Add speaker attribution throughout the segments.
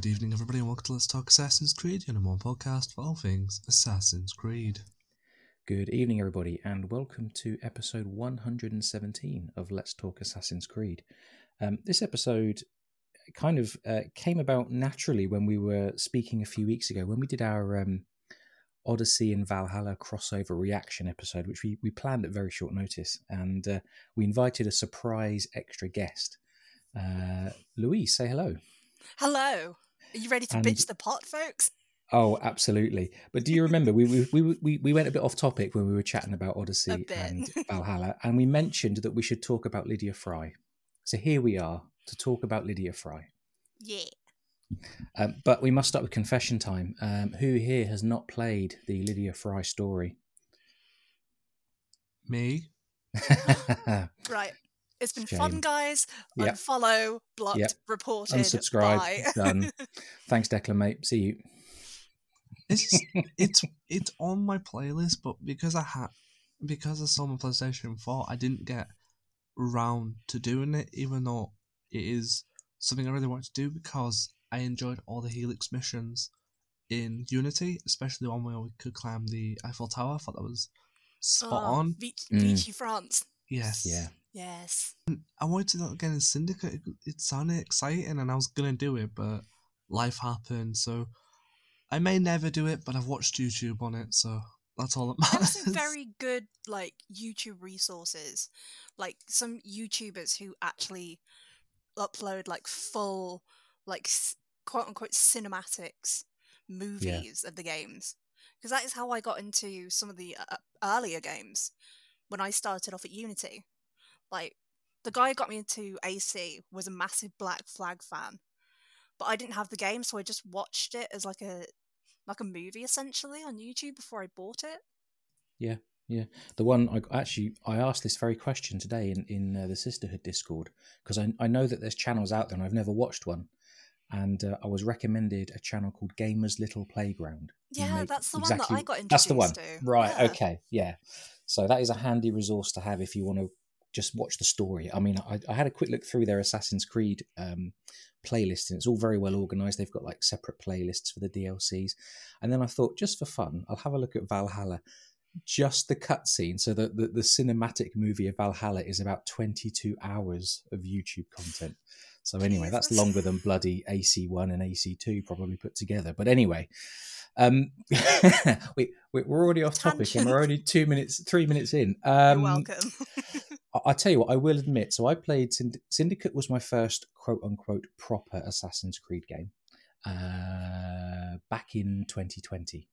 Speaker 1: Good evening, everybody, and welcome to Let's Talk Assassin's Creed, your number one podcast for all things Assassin's Creed.
Speaker 2: Good evening, everybody, and welcome to episode 117 of Let's Talk Assassin's Creed. Um, this episode kind of uh, came about naturally when we were speaking a few weeks ago, when we did our um, Odyssey and Valhalla crossover reaction episode, which we, we planned at very short notice, and uh, we invited a surprise extra guest. Uh, Louise, say hello.
Speaker 3: Hello. Are you ready to
Speaker 2: And-
Speaker 3: bitch the pot, folks?
Speaker 2: Oh, absolutely. But do you remember we, we we we we went a bit off topic when we were chatting about Odyssey and Valhalla, and we mentioned that we should talk about Lydia Fry. So here we are to talk about Lydia Fry.
Speaker 3: Yeah.
Speaker 2: Um, but we must start with confession time. Um, who here has not played the Lydia Fry story?
Speaker 1: Me?
Speaker 3: Right. It's been
Speaker 2: Shame.
Speaker 3: fun, guys.
Speaker 2: Yep.
Speaker 3: Unfollow, blocked,
Speaker 2: Yep.
Speaker 3: reported.
Speaker 2: Unsubscribe.
Speaker 3: Bye.
Speaker 2: Done. Thanks, Declan, mate. See you.
Speaker 1: It's just, it's it's on my playlist, but because I had because I saw my PlayStation 4, I didn't get round to doing it, even though it is something I really want to do because I enjoyed all the Helix missions in Unity, especially the one where we could climb the Eiffel Tower. I thought that was spot
Speaker 3: Oh,
Speaker 1: on.
Speaker 3: Vich-
Speaker 2: Mm.
Speaker 3: Vichy France.
Speaker 1: Yes.
Speaker 2: Yeah.
Speaker 3: Yes.
Speaker 1: I wanted to do that again in Syndicate. It, it sounded exciting, and I was gonna do it, but life happened. So I may never do it, but I've watched YouTube on it, so that's all that
Speaker 3: There are
Speaker 1: matters.
Speaker 3: some very good like YouTube resources, like some YouTubers who actually upload like full, like quote unquote cinematics movies of the games, because that is how I got into some of the uh, earlier games when I started off at Unity. Like the guy who got me into AC was a massive Black Flag fan, but I didn't have the game, so I just watched it as like a like a movie essentially on YouTube before I bought it.
Speaker 2: Yeah, yeah. The one I actually I asked this very question today in in uh, the Sisterhood Discord because I I know that there's channels out there and I've never watched one, and uh, I was recommended a channel called Gamers Little Playground.
Speaker 3: Yeah, that's the one that I got
Speaker 2: That's the one,
Speaker 3: to.
Speaker 2: right?
Speaker 3: Yeah.
Speaker 2: Okay, yeah. So that is a handy resource to have if you want to just watch the story. I mean, I, I had a quick look through their Assassin's Creed um, playlist, and it's all very well organized. They've got like separate playlists for the DLCs, and then I thought, just for fun, I'll have a look at Valhalla. Just the cutscene, so that the, the cinematic movie of Valhalla is about 22 hours of YouTube content. So anyway, that's longer than bloody AC1 and AC2 probably put together. But anyway, um, we, we- we're already off topic and we're only two minutes, three minutes in.
Speaker 3: You're
Speaker 2: Um,
Speaker 3: welcome.
Speaker 2: I- I'll tell you what, I will admit. So I played Synd- Syndicate was my first quote unquote proper Assassin's Creed game uh, back in 2020.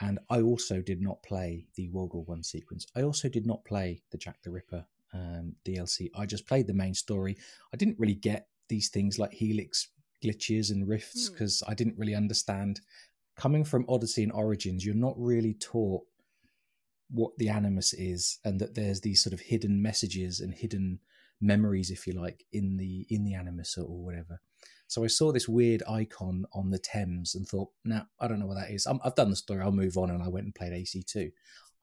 Speaker 2: And I also did not play the World War One sequence. I also did not play the Jack the Ripper um, DLC. I just played the main story. I didn't really get these things like Helix glitches and rifts
Speaker 3: Hmm.
Speaker 2: because I didn't really understand. Coming from Odyssey and Origins, you're not really taught what the animus is and that there's these sort of hidden messages and hidden memories if you like in the in the animus or, whatever. So i saw this weird icon on the thames and thought nah i don't know what that is. I'm, i've done the story. I'll move on. And i went and played ac2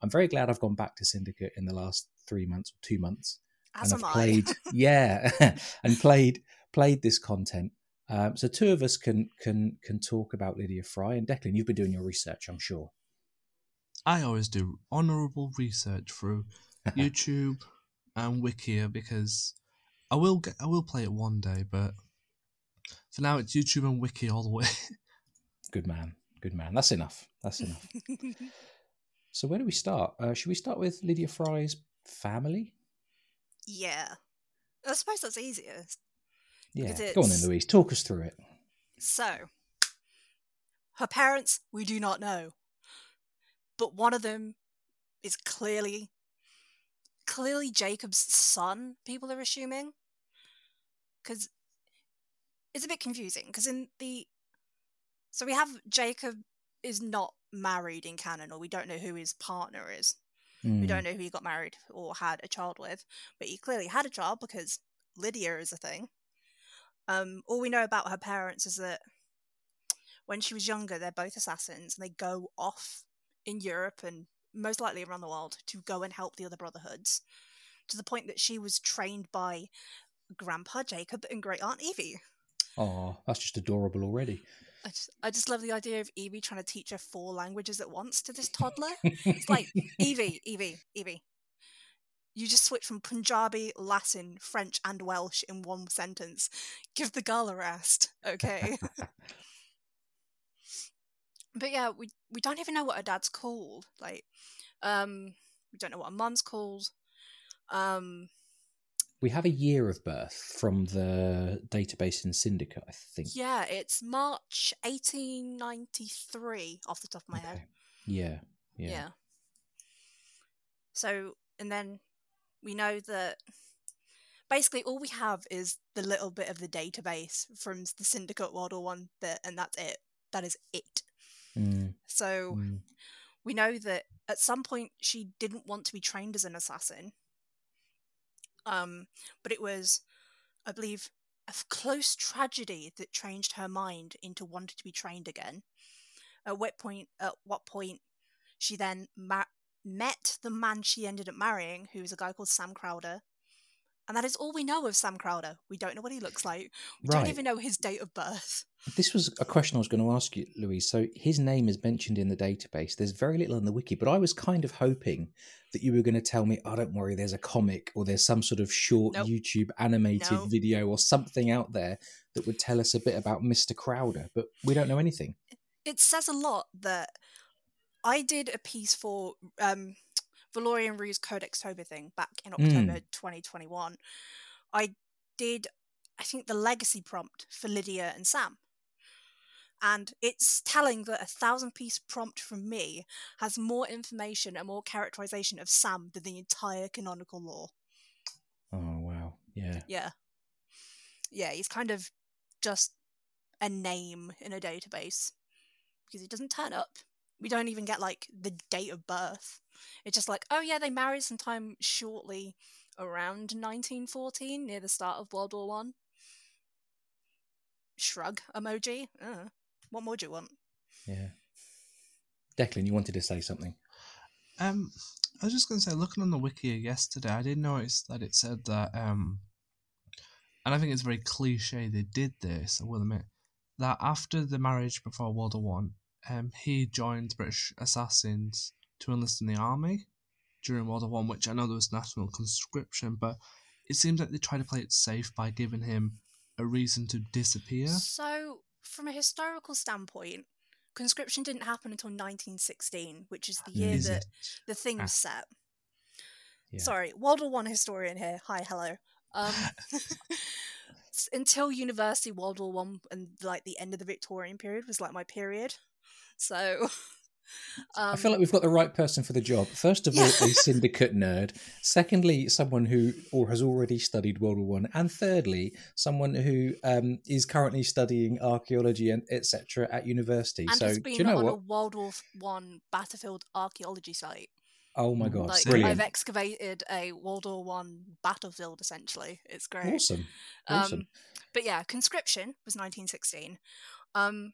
Speaker 2: i'm very glad i've gone back to syndicate in the last three months or two months
Speaker 3: As
Speaker 2: and I've played, yeah, and played played this content. Um, so two of us can can can talk about Lydia Fry and Declan. You've been doing your research, I'm sure.
Speaker 1: I always do honourable research through YouTube and Wikia because I will get I will play it one day, but for now it's YouTube and Wiki all the way.
Speaker 2: Good man, good man. That's enough. That's enough. so where do we start? Uh, should we start with Lydia Fry's family?
Speaker 3: yeah. I suppose that's easiest.
Speaker 2: Yeah, go on then, Louise. Talk us through it.
Speaker 3: So, her parents, we do not know. But one of them is clearly, clearly Jacob's son, people are assuming. Because it's a bit confusing. Because in the. So we have Jacob is not married in canon, or we don't know who his partner is. We
Speaker 2: Mm,
Speaker 3: don't know who he got married or had a child with, but he clearly had a child because Lydia is a thing. Um, all we know about her parents is that when she was younger, they're both assassins and they go off in Europe and most likely around the world to go and help the other brotherhoods to the point that she was trained by Grandpa Jacob and Great Aunt Evie.
Speaker 2: Oh, that's just adorable already.
Speaker 3: I just, I just love the idea of Evie trying to teach her four languages at once to this toddler. it's like Evie, Evie, Evie. You just switch from Punjabi, Latin, French, and Welsh in one sentence. Give the girl a rest, okay? but yeah, we we don't even know what her dad's called. Like, um, we don't know what her mum's called. Um,
Speaker 2: we have a year of birth from the database in Syndicate, I think.
Speaker 3: Yeah, it's March 1893 off the top of my okay. head.
Speaker 2: Yeah, yeah.
Speaker 3: Yeah. So, and then we know that basically all we have is the little bit of the database from the Syndicate World War One bit, and that's it. That is it.
Speaker 2: Mm.
Speaker 3: So
Speaker 2: Mm.
Speaker 3: we know that at some point she didn't want to be trained as an assassin. Um, but it was, I believe, a close tragedy that changed her mind into wanting to be trained again. At what point? At what point? She then ma- met the man she ended up marrying, who was a guy called Sam Crowder. And that is all we know of Sam Crowder. We don't know what he looks like. We
Speaker 2: Right.
Speaker 3: don't even know his date of birth.
Speaker 2: This was a question I was going to ask you, Louise. So his name is mentioned in the database. There's very little in the wiki, but I was kind of hoping that you were going to tell me, oh, don't worry, there's a comic or there's some sort of short
Speaker 3: Nope.
Speaker 2: YouTube animated video or something out there that would tell us a bit about Mr. Crowder, but we don't know anything.
Speaker 3: it says a lot that I did a piece for um, Valorian Rue's Codex Toba thing back in October 2021. I did, I think, the legacy prompt for Lydia and Sam. And it's telling that a thousand piece prompt from me has more information and more characterization of Sam than the entire canonical lore.
Speaker 2: Oh, wow. Yeah.
Speaker 3: Yeah. Yeah, he's kind of just a name in a database because he doesn't turn up. We don't even get like the date of birth. It's just like, oh yeah, they married sometime shortly around 1914 near the start of World War One. Shrug emoji. Uh, what more do you want?
Speaker 2: Yeah. Declan, you wanted to say something.
Speaker 1: Um, I was just going to say, looking on the wiki yesterday, I did notice that it said that, um, and I think it's very cliche they did this, I will admit, that after the marriage before World War One, um, he joined British Assassins to enlist in the army during World War One, which I know there was national conscription, but it seems like they try to play it safe by giving him a reason to disappear.
Speaker 3: So, from a historical standpoint, conscription didn't happen until 1916, which is the year
Speaker 1: Is
Speaker 3: that
Speaker 1: it?
Speaker 3: the thing
Speaker 1: Ah.
Speaker 3: was set.
Speaker 2: Yeah.
Speaker 3: Sorry, World War One historian here. Hi, hello. Um, until university, World War One and like the end of the Victorian period was like my period. So, um,
Speaker 2: I feel like we've got the right person for the job. First of all, a syndicate nerd. Secondly, someone who or has already studied World War One, and thirdly, someone who um, is currently studying archaeology and etc. at university.
Speaker 3: and
Speaker 2: so,
Speaker 3: has
Speaker 2: do you know
Speaker 3: on
Speaker 2: what?
Speaker 3: a World War One battlefield archaeology site.
Speaker 2: Oh my god,
Speaker 3: Like
Speaker 2: brilliant!
Speaker 3: I've excavated a World War One battlefield. Essentially, it's great.
Speaker 2: Awesome, awesome.
Speaker 3: Um, but yeah, conscription was 1916. Um,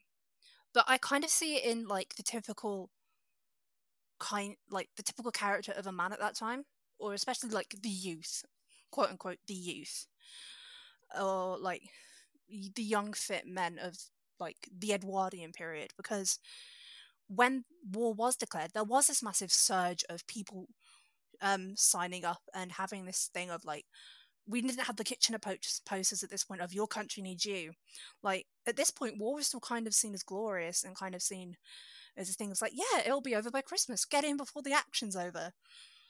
Speaker 3: but I kind of see it in like the typical kind, like the typical character of a man at that time, or especially like the youth, quote unquote, the youth, or like the young fit men of like the Edwardian period, because when war was declared, there was this massive surge of people um signing up and having this thing of like we didn't have the Kitchener posters at this point of your country needs you. Like at this point, war was still kind of seen as glorious and kind of seen as things like, yeah, it'll be over by Christmas. Get in before the action's over.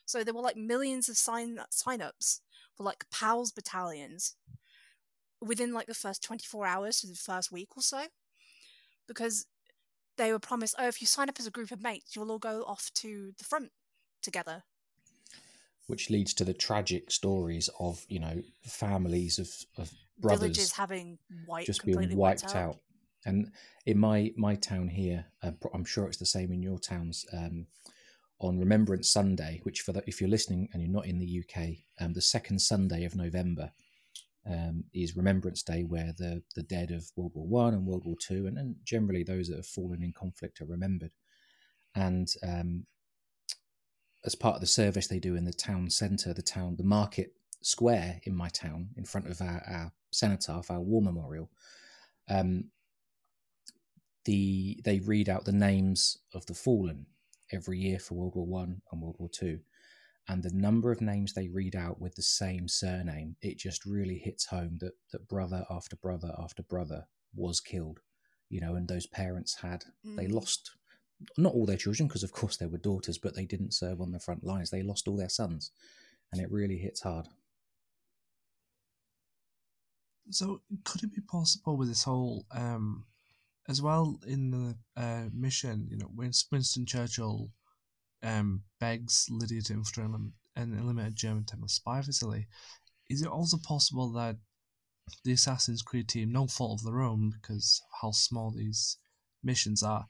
Speaker 3: So there were like millions of sign sign-ups for like PALS battalions within like the first 24 hours to the first week or so, because they were promised, oh, if you sign up as a group of mates, you'll all go off to the front together.
Speaker 2: Which leads to the tragic stories of you know families of of brothers
Speaker 3: Villages having white
Speaker 2: just being wiped out. And in my my town here, uh, I'm sure it's the same in your towns. Um, on Remembrance Sunday, which for the, if you're listening and you're not in the UK, um, the second Sunday of November um, is Remembrance Day, where the the dead of World War One and World War Two, and, and generally those that have fallen in conflict are remembered. And um, as part of the service they do in the town centre, the town, the market square in my town, in front of our, our cenotaph, our war memorial, um, the they read out the names of the fallen every year for World War One and World War Two, and the number of names they read out with the same surname, it just really hits home that that brother after brother after brother was killed, you know, and those parents had they
Speaker 3: Mm.
Speaker 2: lost not all their children because of course they were daughters, but they didn't serve on the front lines. They lost all their sons, and it really hits hard.
Speaker 1: So could it be possible with this whole, um, as well in the uh, mission, you know, Winston Churchill um, begs Lydia to infiltrate an eliminated German Templar spy facility, is it also possible that the Assassin's Creed team, no fault of their own because of how small these missions are,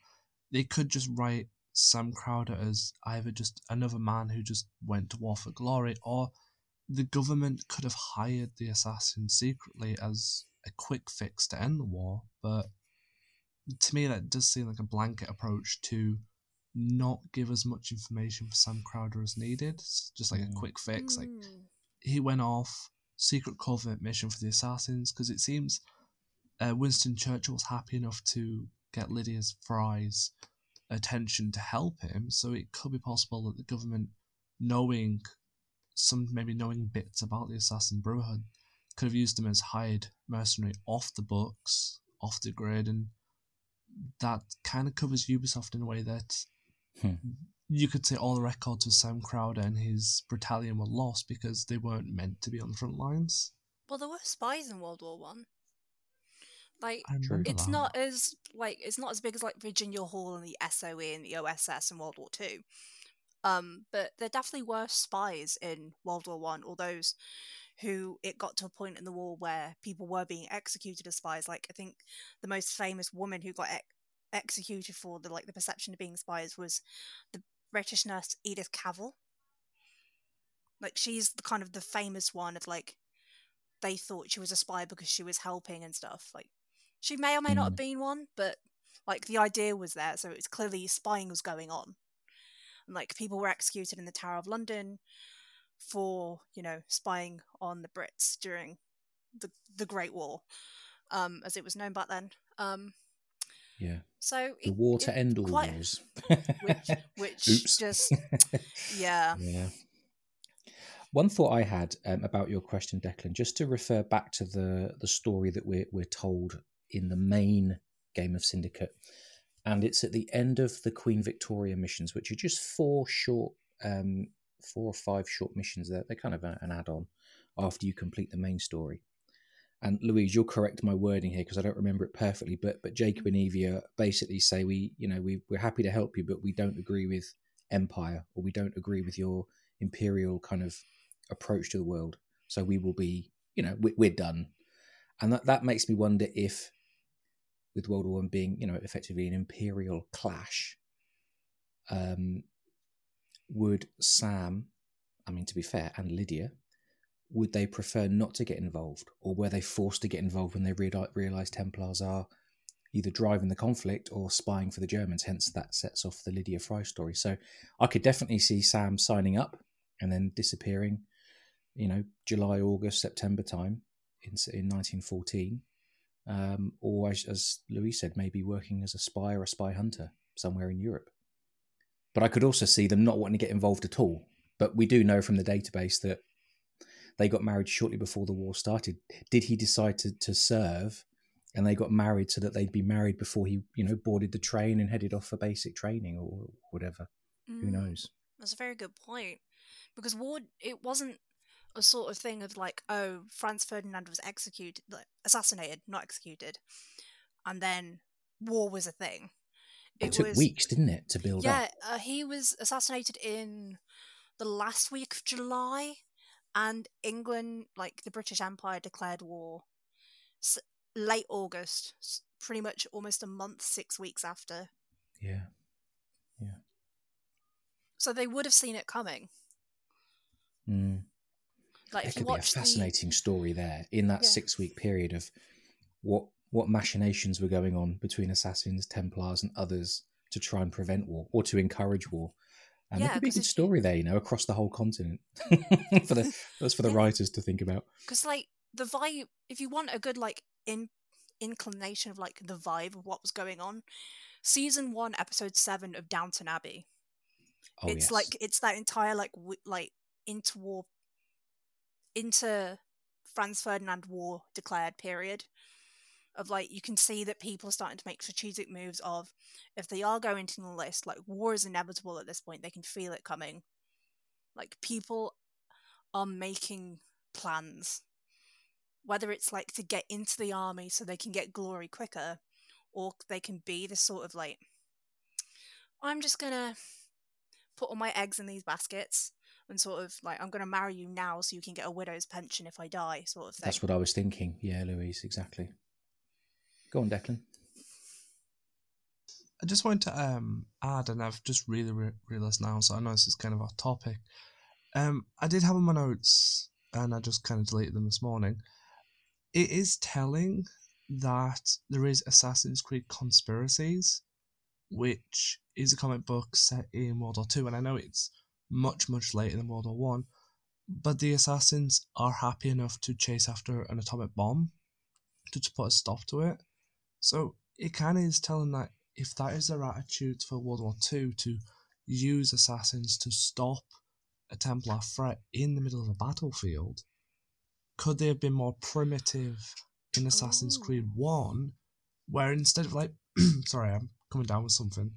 Speaker 1: they could just write Sam Crowder as either just another man who just went to war for glory, or the government could have hired the assassin secretly as a quick fix to end the war. But to me, that does seem like a blanket approach to not give as much information for Sam Crowder as needed. It's just like
Speaker 2: Mm.
Speaker 1: a quick fix. Like
Speaker 3: Mm.
Speaker 1: he went off secret covert mission for the assassins because it seems uh, Winston Churchill was happy enough to get Lydia's Fry's attention to help him. So it could be possible that the government, knowing some maybe knowing bits about the assassin brotherhood, could have used them as hired mercenary off the books, off the grid, and that kind of covers Ubisoft in a way that
Speaker 2: Hmm.
Speaker 1: you could say all the records of Sam Crowder and his battalion were lost because they weren't meant to be on the front lines.
Speaker 3: Well, there were spies in World War One. Like, it's
Speaker 1: that.
Speaker 3: not as like it's not as big as like Virginia Hall and the SOE and the OSS and World War Two. Um, but there definitely were spies in World War One, or those who it got to a point in the war where people were being executed as spies. Like I think the most famous woman who got ex- executed for the like the perception of being spies was the British nurse Edith Cavell. Like she's the kind of the famous one of like they thought she was a spy because she was helping and stuff. Like she may or may not have
Speaker 2: Mm.
Speaker 3: been one, but like the idea was there, so it's clearly spying was going on. And like people were executed in the Tower of London for, you know, spying on the Brits during the the Great War, um, as it was known back then. Um,
Speaker 2: Yeah,
Speaker 3: so
Speaker 2: the
Speaker 3: it-
Speaker 2: war to end all
Speaker 3: quite-
Speaker 2: wars.
Speaker 3: which which
Speaker 2: Oops.
Speaker 3: just yeah.
Speaker 2: Yeah. One thought I had um, about your question, Declan, just to refer back to the the story that we're we're told in the main game of Syndicate, and it's at the end of the Queen Victoria missions, which are just four short, um, four or five short missions. They're they're kind of an add on after you complete the main story. And Louise, you'll correct my wording here because I don't remember it perfectly. But but Jacob and Evie basically say we you know we we're happy to help you, but we don't agree with Empire or we don't agree with your imperial kind of approach to the world. So we will be you know we, we're done, and that that makes me wonder if with World War One being you know effectively an imperial clash, um, would Sam, I mean to be fair, and Lydia would they prefer not to get involved, or were they forced to get involved when they reali- realised Templars are either driving the conflict or spying for the Germans? Hence, that sets off the Lydia Fry story. So, I could definitely see Sam signing up and then disappearing. You know, July, August, September time in in 1914, um, or as, as Louise said, maybe working as a spy or a spy hunter somewhere in Europe. But I could also see them not wanting to get involved at all. But we do know from the database that they got married shortly before the war started. Did he decide to, to serve and they got married so that they'd be married before he, you know, boarded the train and headed off for basic training or whatever? Who
Speaker 3: Mm.
Speaker 2: knows?
Speaker 3: That's a very good point. Because war, it wasn't a sort of thing of like, oh, Franz Ferdinand was executed, like, assassinated, not executed, and then war was a thing.
Speaker 2: It, took
Speaker 3: was,
Speaker 2: weeks, didn't it, to build
Speaker 3: Yeah,
Speaker 2: up?
Speaker 3: uh, he was assassinated in the last week of July, and England, like the British Empire, declared war s- late August, pretty much almost a month, six weeks after.
Speaker 2: Yeah, yeah.
Speaker 3: So they would have seen it coming.
Speaker 2: Mm.
Speaker 3: Like
Speaker 2: There
Speaker 3: if you
Speaker 2: could be a
Speaker 3: watch the
Speaker 2: fascinating story there in that
Speaker 3: Yeah.
Speaker 2: six week period of what what machinations were going on between assassins, Templars, and others to try and prevent war or to encourage war. And there
Speaker 3: Yeah,
Speaker 2: could be a good story there, you know, across the whole continent for the that's for the
Speaker 3: Yeah.
Speaker 2: writers to think about.
Speaker 3: because like the vibe if you want a good like in inclination of like the vibe of what was going on. Season one, episode seven of Downton Abbey.
Speaker 2: Oh,
Speaker 3: it's
Speaker 2: yes.
Speaker 3: like it's that entire like w- like interwar, inter Franz Ferdinand War declared period of like you can see that people are starting to make strategic moves of if they are going to the list, like war is inevitable at this point. They can feel it coming. Like people are making plans, whether it's like to get into the army so they can get glory quicker, or they can be this sort of like, I'm just gonna put all my eggs in these baskets and sort of like I'm gonna marry you now so you can get a widow's pension if I die, sort of thing.
Speaker 2: That's what I was thinking. Yeah, Louise, exactly. Go on, Declan.
Speaker 1: I just wanted to um, add, and I've just really re- realised now, so I know this is kind of off topic. Um, I did have on my notes, and I just kind of deleted them this morning. It is telling that there is Assassin's Creed Conspiracies, which is a comic book set in World War Two, and I know it's much much later than World War One, but the assassins are happy enough to chase after an atomic bomb to, to put a stop to it. So it kind of is telling that if that is their attitude for World War Two to use assassins to stop a Templar threat in the middle of a battlefield, could they have been more primitive in Assassin's
Speaker 3: Ooh.
Speaker 1: Creed One, where instead of like, sorry, I'm coming down with something,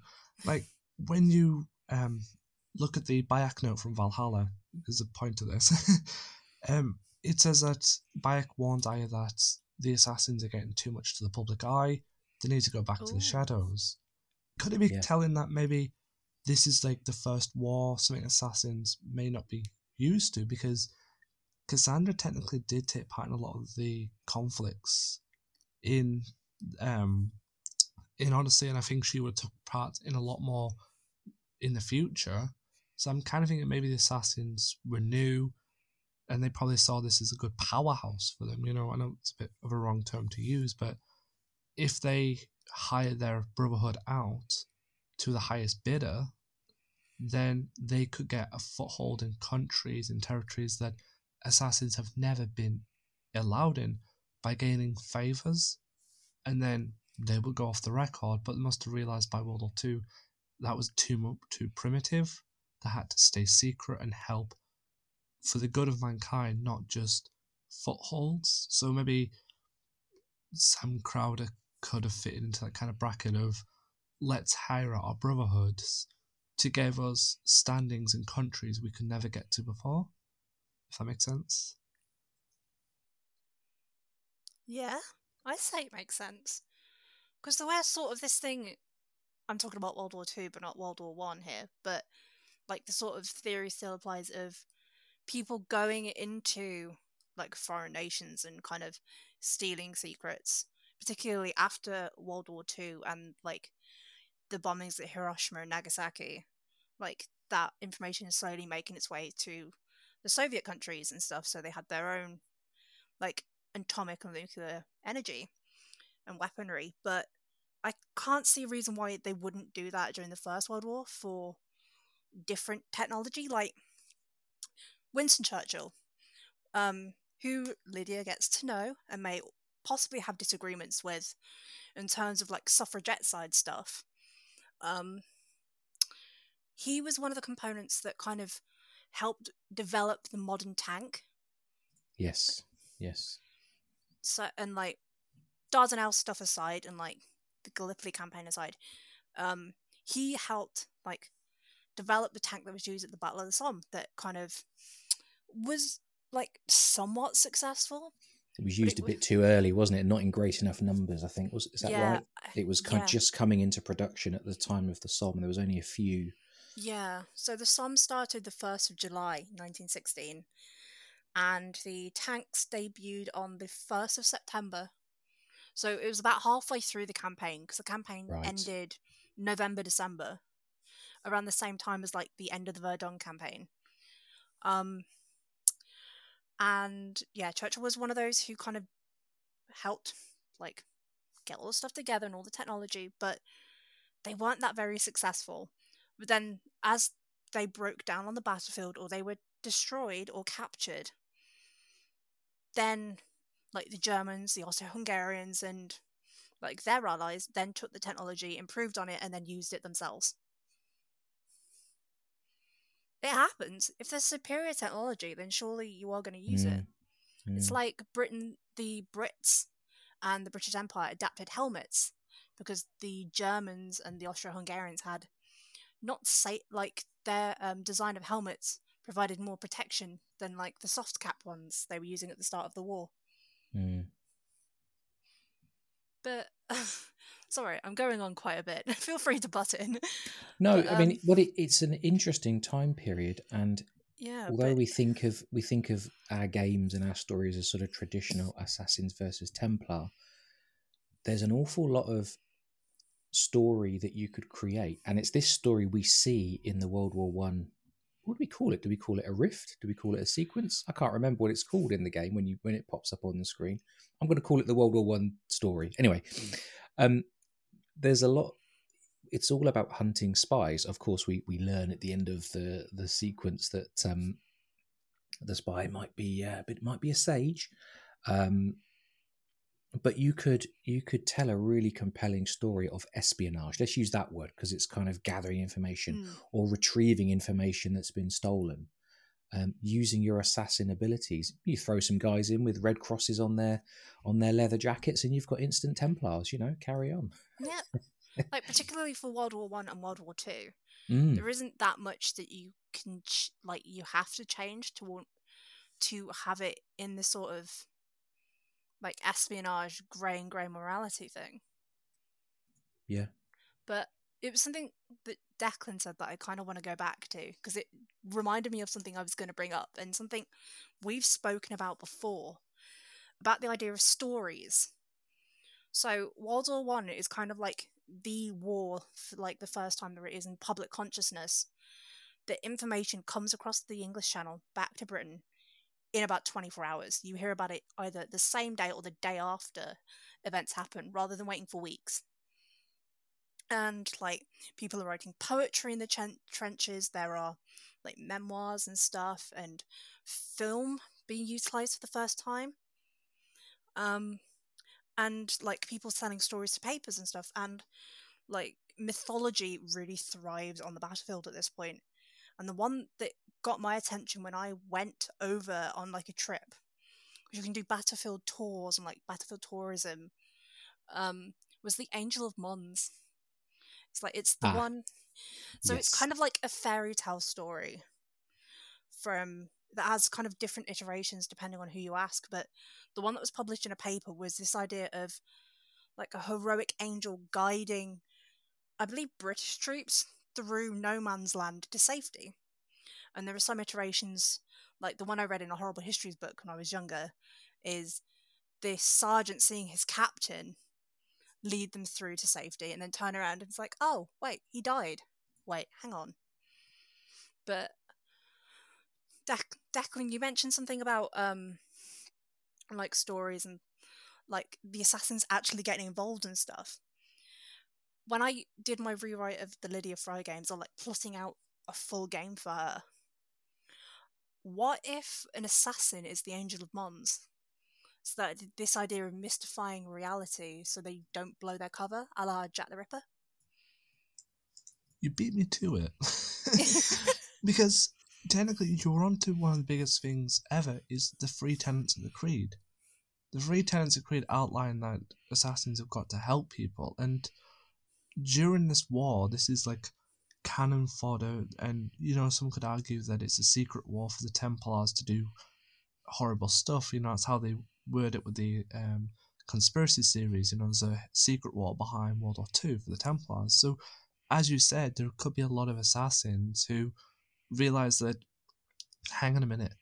Speaker 1: like when you um look at the Bayek note from Valhalla, there's a point to this. um, it says that Bayek warned Aya that the assassins are getting too much to the public eye. They need to go back to the shadows. Could it be
Speaker 2: Yeah.
Speaker 1: telling that maybe this is like the first war something assassins may not be used to because Cassandra technically did take part in a lot of the conflicts in um in Odyssey, and I think she would have took part in a lot more in the future. So I'm kind of thinking maybe the assassins were new, and they probably saw this as a good powerhouse for them. You know, I know it's a bit of a wrong term to use, but if they hire their brotherhood out to the highest bidder, then they could get a foothold in countries and territories that assassins have never been allowed in by gaining favors, and then they would go off the record. But they must have realized by World War II that was too too primitive. They had to stay secret and help for the good of mankind, not just footholds. So maybe Sam Crowder could have fitted into that kind of bracket of let's hire out our brotherhoods to give us standings in countries we could never get to before. If that makes sense.
Speaker 3: Yeah, I say it makes sense. Because the way sort of this thing, I'm talking about World War Two, but not World War One here. But like the sort of theory still applies of people going into like foreign nations and kind of stealing secrets, particularly after World War Two and like the bombings at Hiroshima and Nagasaki. Like that information is slowly making its way to the Soviet countries and stuff, so they had their own like atomic and nuclear energy and weaponry, but I can't see a reason why they wouldn't do that during the First World War for different technology, like Winston Churchill, um, who Lydia gets to know and may possibly have disagreements with in terms of like suffragette side stuff. Um, he was one of the components that kind of helped develop the modern tank
Speaker 2: Yes, yes.
Speaker 3: so and like Dardanelles stuff aside and like the Gallipoli campaign aside, um, he helped like develop the tank that was used at the Battle of the Somme that kind of was like somewhat successful.
Speaker 2: It was used
Speaker 3: it
Speaker 2: a bit too early, wasn't it? Not in great enough numbers, I think. Was is that
Speaker 3: yeah,
Speaker 2: right? It was kind
Speaker 3: yeah.
Speaker 2: of just coming into production at the time of the Somme. And there was only a few.
Speaker 3: Yeah, so the Somme started the 1st of July 1916, and the tanks debuted on the 1st of September. So it was about halfway through the campaign because the campaign
Speaker 2: Right.
Speaker 3: ended November, December, around the same time as like the end of the Verdun campaign. Um, and yeah, Churchill was one of those who kind of helped like get all the stuff together and all the technology, but they weren't that very successful. But then, as they broke down on the battlefield or they were destroyed or captured, then like the Germans, the Austro-Hungarians, and like their allies, then took the technology, improved on it, and then used it themselves. It happens. If there's superior technology, then surely you are going to use it.
Speaker 2: Mm,
Speaker 3: It's
Speaker 2: mm.
Speaker 3: like Britain, the Brits and the British Empire adapted helmets because the Germans and the Austro-Hungarians had not say like their um, design of helmets provided more protection than like the soft cap ones they were using at the start of the war.
Speaker 2: Mm.
Speaker 3: But sorry, I'm going on quite a bit. Feel free to butt in.
Speaker 2: No,
Speaker 3: But,
Speaker 2: I mean,
Speaker 3: um,
Speaker 2: what it, it's an interesting time period, and
Speaker 3: Yeah,
Speaker 2: although
Speaker 3: but
Speaker 2: we think of we think of our games and our stories as sort of traditional assassins versus templar there's an awful lot of story that you could create and it's this story we see in the world war one. What do we call it? Do we call it a rift? Do we call it a sequence? I can't remember what it's called in the game when you when it pops up on the screen. I'm going to call it the world war one story. Anyway um there's a lot it's all about hunting spies. Of course we we learn at the end of the the sequence that um the spy might be uh, it might be a sage. Um but you could you could tell a really compelling story of espionage. Let's use that word because it's kind of gathering information
Speaker 3: mm,
Speaker 2: or retrieving information that's been stolen um, using your assassin abilities. You throw some guys in with red crosses on their on their leather jackets and you've got instant templars you know carry on.
Speaker 3: Yeah, like particularly for World War One and World War Two,
Speaker 2: Mm,
Speaker 3: there isn't that much that you can ch- like you have to change to want to have it in the sort of like espionage grey and grey morality thing.
Speaker 2: Yeah.
Speaker 3: But it was something that Declan said that I kind of want to go back to because it reminded me of something I was going to bring up and something we've spoken about before about the idea of stories. So World War One is kind of like the war like the first time that it is in public consciousness. The information comes across the English Channel back to Britain in about 24 hours. You hear about it either the same day or the day after events happen rather than waiting for weeks and like people are writing poetry in the trenches there are like memoirs and stuff and film being utilized for the first time um and like people selling stories to papers and stuff and like mythology really thrives on the battlefield at this point. point and the one that got my attention when i went over on like a trip which you can do battlefield tours and like battlefield tourism um was the angel of mons it's like it's the
Speaker 2: Ah,
Speaker 3: one. So it's kind of like a fairy tale story from that has kind of different iterations depending on who you ask. But the one that was published in a paper was this idea of like a heroic angel guiding, I believe, British troops through no man's land to safety. And there are some iterations, like the one I read in a horrible histories book when I was younger, is this sergeant seeing his captain lead them through to safety and then turn around and it's like, oh, wait, he died. Wait, hang on. But Dec- Declan, you mentioned something about um like stories and like the assassins actually getting involved and stuff. When I did my rewrite of the Lydia Fry games, or like plotting out a full game for her, what if an assassin is the Angel of Mons? So that this idea of mystifying reality so they don't blow their cover, a la Jack the Ripper.
Speaker 1: You beat me to it. because technically you're onto one of the biggest things ever is the three tenets of the creed. The three tenets of the creed outline that assassins have got to help people and during this war this is like cannon fodder and you know some could argue that it's a secret war for the Templars to do horrible stuff, you know, that's how they word it with the um, conspiracy series, you know, there's a secret war behind World War Two for the Templars. So as you said, there could be a lot of assassins who realize that, hang on a minute,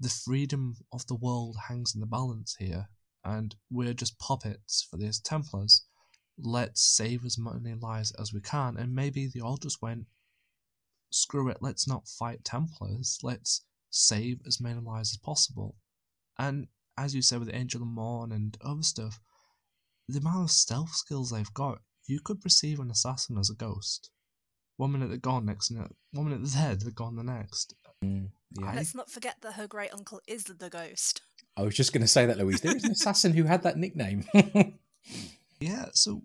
Speaker 1: the freedom of the world hangs in the balance here, and we're just puppets for these Templars. Let's save as many lives as we can, and maybe they all just went, screw it, let's not fight Templars, let's save as many lives as possible. And as you said with Angel of Mons and other stuff, the amount of stealth skills they've got, you could perceive an assassin as a ghost. One minute they're gone, next minute, one minute they're there, they're gone the next.
Speaker 2: Mm, yeah.
Speaker 3: Let's not forget that her great uncle is the ghost.
Speaker 2: I was just going to say that, Louise. There is an assassin who had that nickname.
Speaker 1: Yeah, so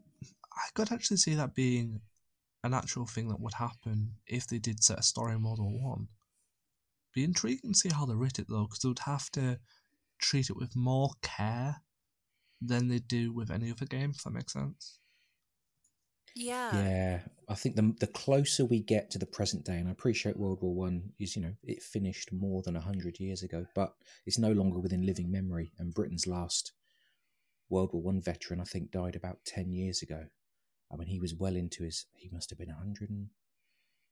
Speaker 1: I could actually see that being an actual thing that would happen if they did set a story in World War One. Be intriguing to see how they writ it though, because they would have to treat it with more care than they do with any other game. If that makes sense.
Speaker 3: Yeah.
Speaker 2: Yeah, I think the the closer we get to the present day, and I appreciate World War One is you know it finished more than hundred years ago, but it's no longer within living memory. And Britain's last World War One veteran, I think, died about ten years ago. I mean, he was well into his. He must have been hundred and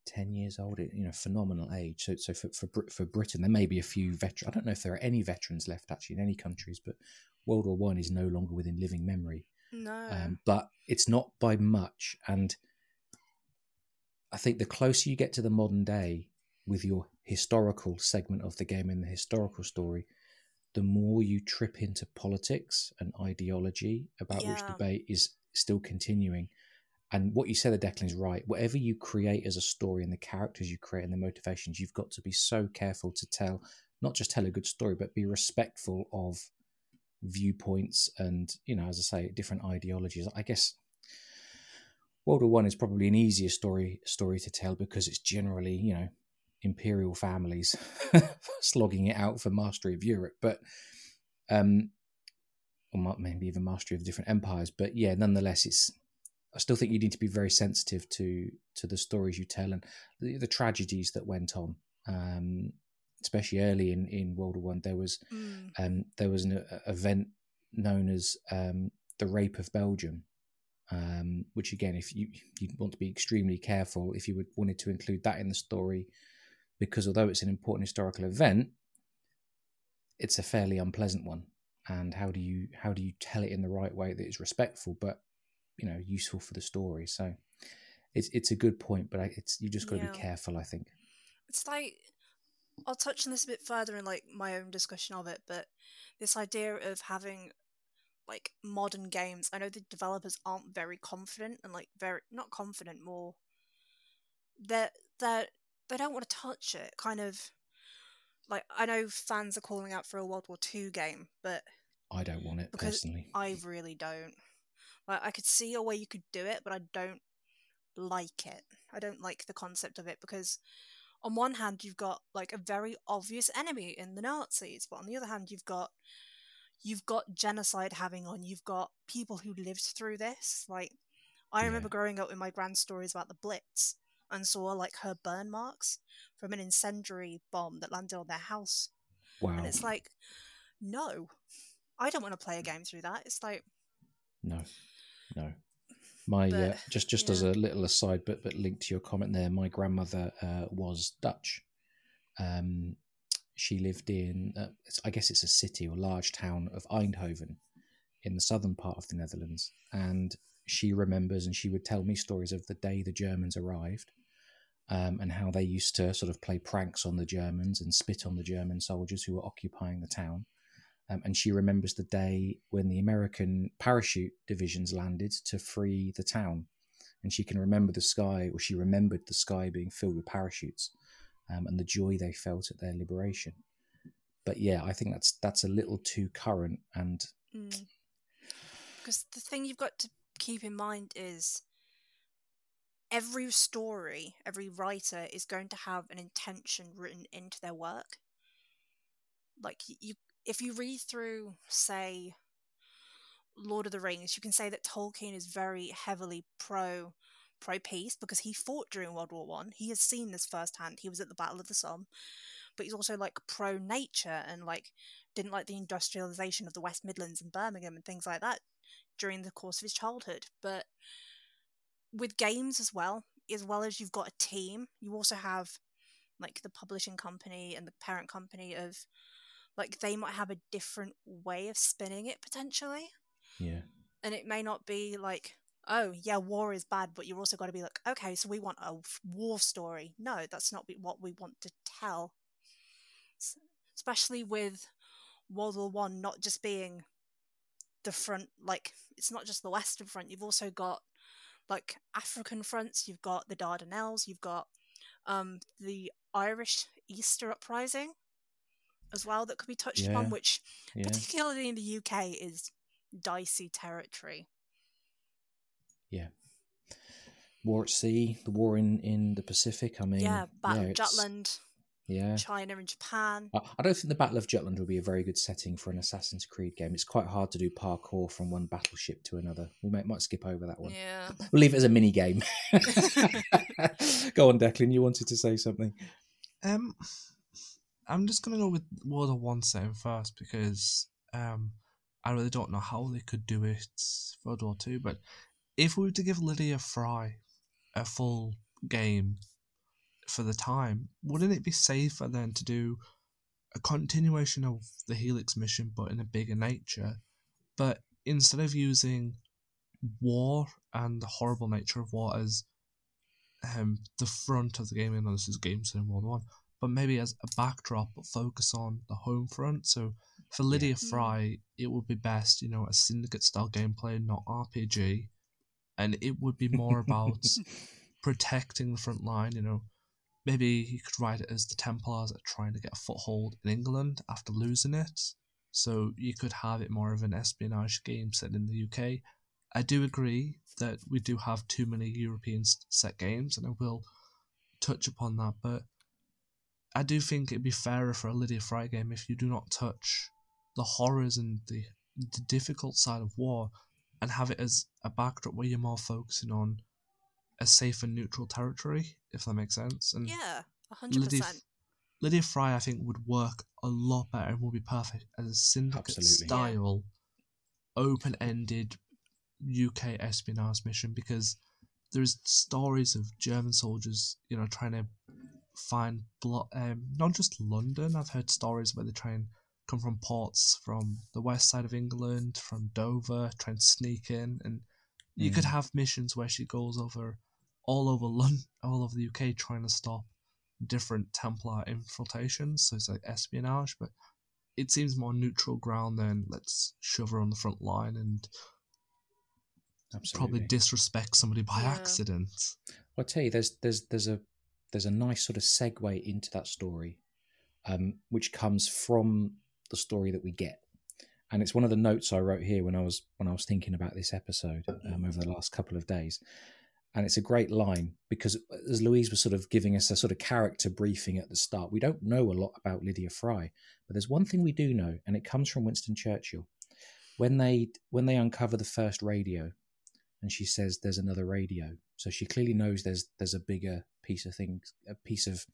Speaker 2: ten years old. You know, phenomenal age. So, so for for for Britain, there may be a few veterans. I don't know if there are any veterans left actually in any countries, but World War One is no longer within living memory
Speaker 3: No.
Speaker 2: um, but it's not by much. And I think the closer you get to the modern day with your historical segment of the game and the historical story, the more you trip into politics and ideology about which debate is still continuing. And what you said, the Declan's right. Whatever you create as a story and the characters you create and the motivations, you've got to be so careful to tell, not just tell a good story, but be respectful of viewpoints and you know as i say different ideologies. I guess world war one is probably an easier story story to tell because it's generally you know imperial families slogging it out for mastery of europe. But um or maybe even mastery of different empires. But yeah nonetheless it's i still think you need to be very sensitive to to the stories you tell and the, the tragedies that went on um especially early in in world war one there was
Speaker 3: Mm.
Speaker 2: um, there was an uh, event known as um, the Rape of Belgium, um, which again, if you you want to be extremely careful if you would wanted to include that in the story, because although it's an important historical event, it's a fairly unpleasant one. And how do you how do you tell it in the right way that is respectful but you know useful for the story? So it's it's a good point, but I, it's you just got to
Speaker 3: Yeah.
Speaker 2: be careful. I think.
Speaker 3: It's like I'll touch on this a bit further in like my own discussion of it, but this idea of having like modern games, I know the developers aren't very confident and like very not confident, more that that they don't want to touch it. Kind of like I know fans are calling out for a World War Two game, but
Speaker 2: I don't want it
Speaker 3: Because
Speaker 2: personally.
Speaker 3: I really don't. Like I could see a way you could do it, but I don't like it. I don't like the concept of it because on one hand you've got like a very obvious enemy in the Nazis, but on the other hand you've got you've got genocide having on. You've got people who lived through this. Like I
Speaker 2: Yeah.
Speaker 3: remember growing up with my grand stories about the Blitz and saw like her burn marks from an incendiary bomb that landed on their house.
Speaker 2: Wow.
Speaker 3: And it's like, no, I don't want to play a game through that. It's like,
Speaker 2: No, no. My uh,
Speaker 3: But,
Speaker 2: just just as a little aside, but but linked to your comment there, my grandmother uh, was Dutch. Um, she lived in, uh, I guess it's a city or large town of Eindhoven, in the southern part of the Netherlands, and she remembers, and she would tell me stories of the day the Germans arrived, um, and how they used to sort of play pranks on the Germans and spit on the German soldiers who were occupying the town. Um, and she remembers the day when the American parachute divisions landed to free the town. And she can remember the sky, or she remembered the sky being filled with parachutes um, and the joy they felt at their liberation. But yeah, I think that's that's a little too current. And
Speaker 3: because the thing you've got to keep in mind is every story, every writer is going to have an intention written into their work. Like you, if you read through, say, Lord of the Rings, you can say that Tolkien is very heavily pro pro peace because he fought during World War One. He has seen this firsthand. He was at the Battle of the Somme, but he's also like pro nature and like didn't like the industrialization of the West Midlands and Birmingham and things like that during the course of his childhood. But with games as well, as well as you've got a team, you also have like the publishing company and the parent company of like they might have a different way of spinning it potentially.
Speaker 2: Yeah,
Speaker 3: and it may not be like oh yeah war is bad but you've also got to be like okay so we want a war story. No that's not what we want to tell. Especially with world war one not just being the front like it's not just the western front you've also got like african fronts you've got the dardanelles you've got um the irish easter uprising as well that could be touched
Speaker 2: Yeah.
Speaker 3: upon which
Speaker 2: yeah,
Speaker 3: particularly in the uk is dicey territory
Speaker 2: yeah. War at sea, the war in, in the Pacific. I mean,
Speaker 3: yeah, Battle of Jutland,
Speaker 2: Yeah,
Speaker 3: China and Japan.
Speaker 2: I I don't think the Battle of Jutland would be a very good setting for an Assassin's Creed game. It's quite hard to do parkour from one battleship to another. We might, might skip over that one.
Speaker 3: Yeah.
Speaker 2: We'll leave it as a mini game. Go on, Declan. You wanted to say something.
Speaker 1: Um, I'm just gonna go with World War One setting first because um, I really don't know how they could do it for World War Two. But if we were to give Lydia Frye a full game for the time, wouldn't it be safer then to do a continuation of the Helix mission, but in a bigger nature? But instead of using war and the horrible nature of war as um, the front of the game, and this is game set in World War One, but maybe as a backdrop, but focus on the home front. So for Lydia
Speaker 3: Mm.
Speaker 1: Frye, it would be best, you know, a syndicate style gameplay, not RPG, and it would be more about protecting the front line. You know, maybe you could write it as the Templars are trying to get a foothold in England after losing it. So you could have it more of an espionage game set in the UK. I do agree that we do have too many European set games, and I will touch upon that. But I do think it'd be fairer for a Lydia Frye game if you do not touch the horrors and the, the difficult side of war, and have it as a backdrop where you're more focusing on a safe and neutral territory, if that makes sense. And
Speaker 3: Yeah, hundred
Speaker 1: Lydia,
Speaker 3: percent.
Speaker 1: Lydia Frye, I think, would work a lot better and would be perfect as a syndicate
Speaker 2: Absolutely.
Speaker 3: Yeah.
Speaker 1: style, open ended UK espionage mission because there's stories of German soldiers, you know, trying to find blo- um, not just London. I've heard stories where they try and come from ports from the west side of England, from Dover, try and sneak in, and you could
Speaker 2: Mm.
Speaker 1: have missions where she goes over all over London, all over the UK, trying to stop different Templar infiltrations. So it's like espionage, but it seems more neutral ground than let's shove her on the front line and
Speaker 2: Absolutely.
Speaker 1: probably disrespect somebody by
Speaker 3: Yeah.
Speaker 1: accident.
Speaker 2: Well, I tell you, there's there's there's a there's a nice sort of segue into that story, um, which comes from the story that we get, and it's one of the notes I wrote here when I was when I was thinking about this episode um, over the last couple of days, and it's a great line because as Louise was sort of giving us a sort of character briefing at the start, we don't know a lot about Lydia Frye, but there's one thing we do know, and it comes from Winston Churchill, when they when they uncover the first radio and she says there's another radio so she clearly knows there's there's a bigger piece of things a piece of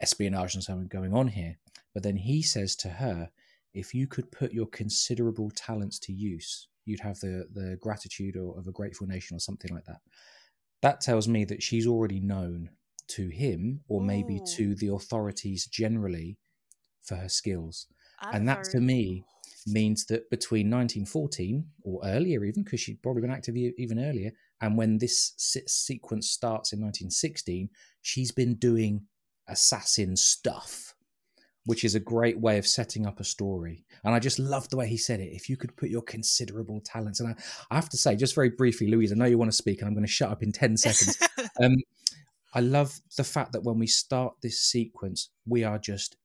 Speaker 2: espionage and something going on here. But then he says to her if you could put your considerable talents to use you'd have the the gratitude or, of a grateful nation or something like that. That tells me that she's already known to him or maybe
Speaker 3: Ooh.
Speaker 2: to the authorities generally for her skills.
Speaker 3: I'm
Speaker 2: and that to me means that between 1914 or earlier even because she'd probably been active even earlier and when this sequence starts in 1916 she's been doing assassin stuff which is a great way of setting up a story. And i just love the way he said it if you could put your considerable talents and i, I have to say just very briefly louise i know you want to speak and i'm going to shut up in 10 seconds. Um, I love the fact that when we start this sequence, we are just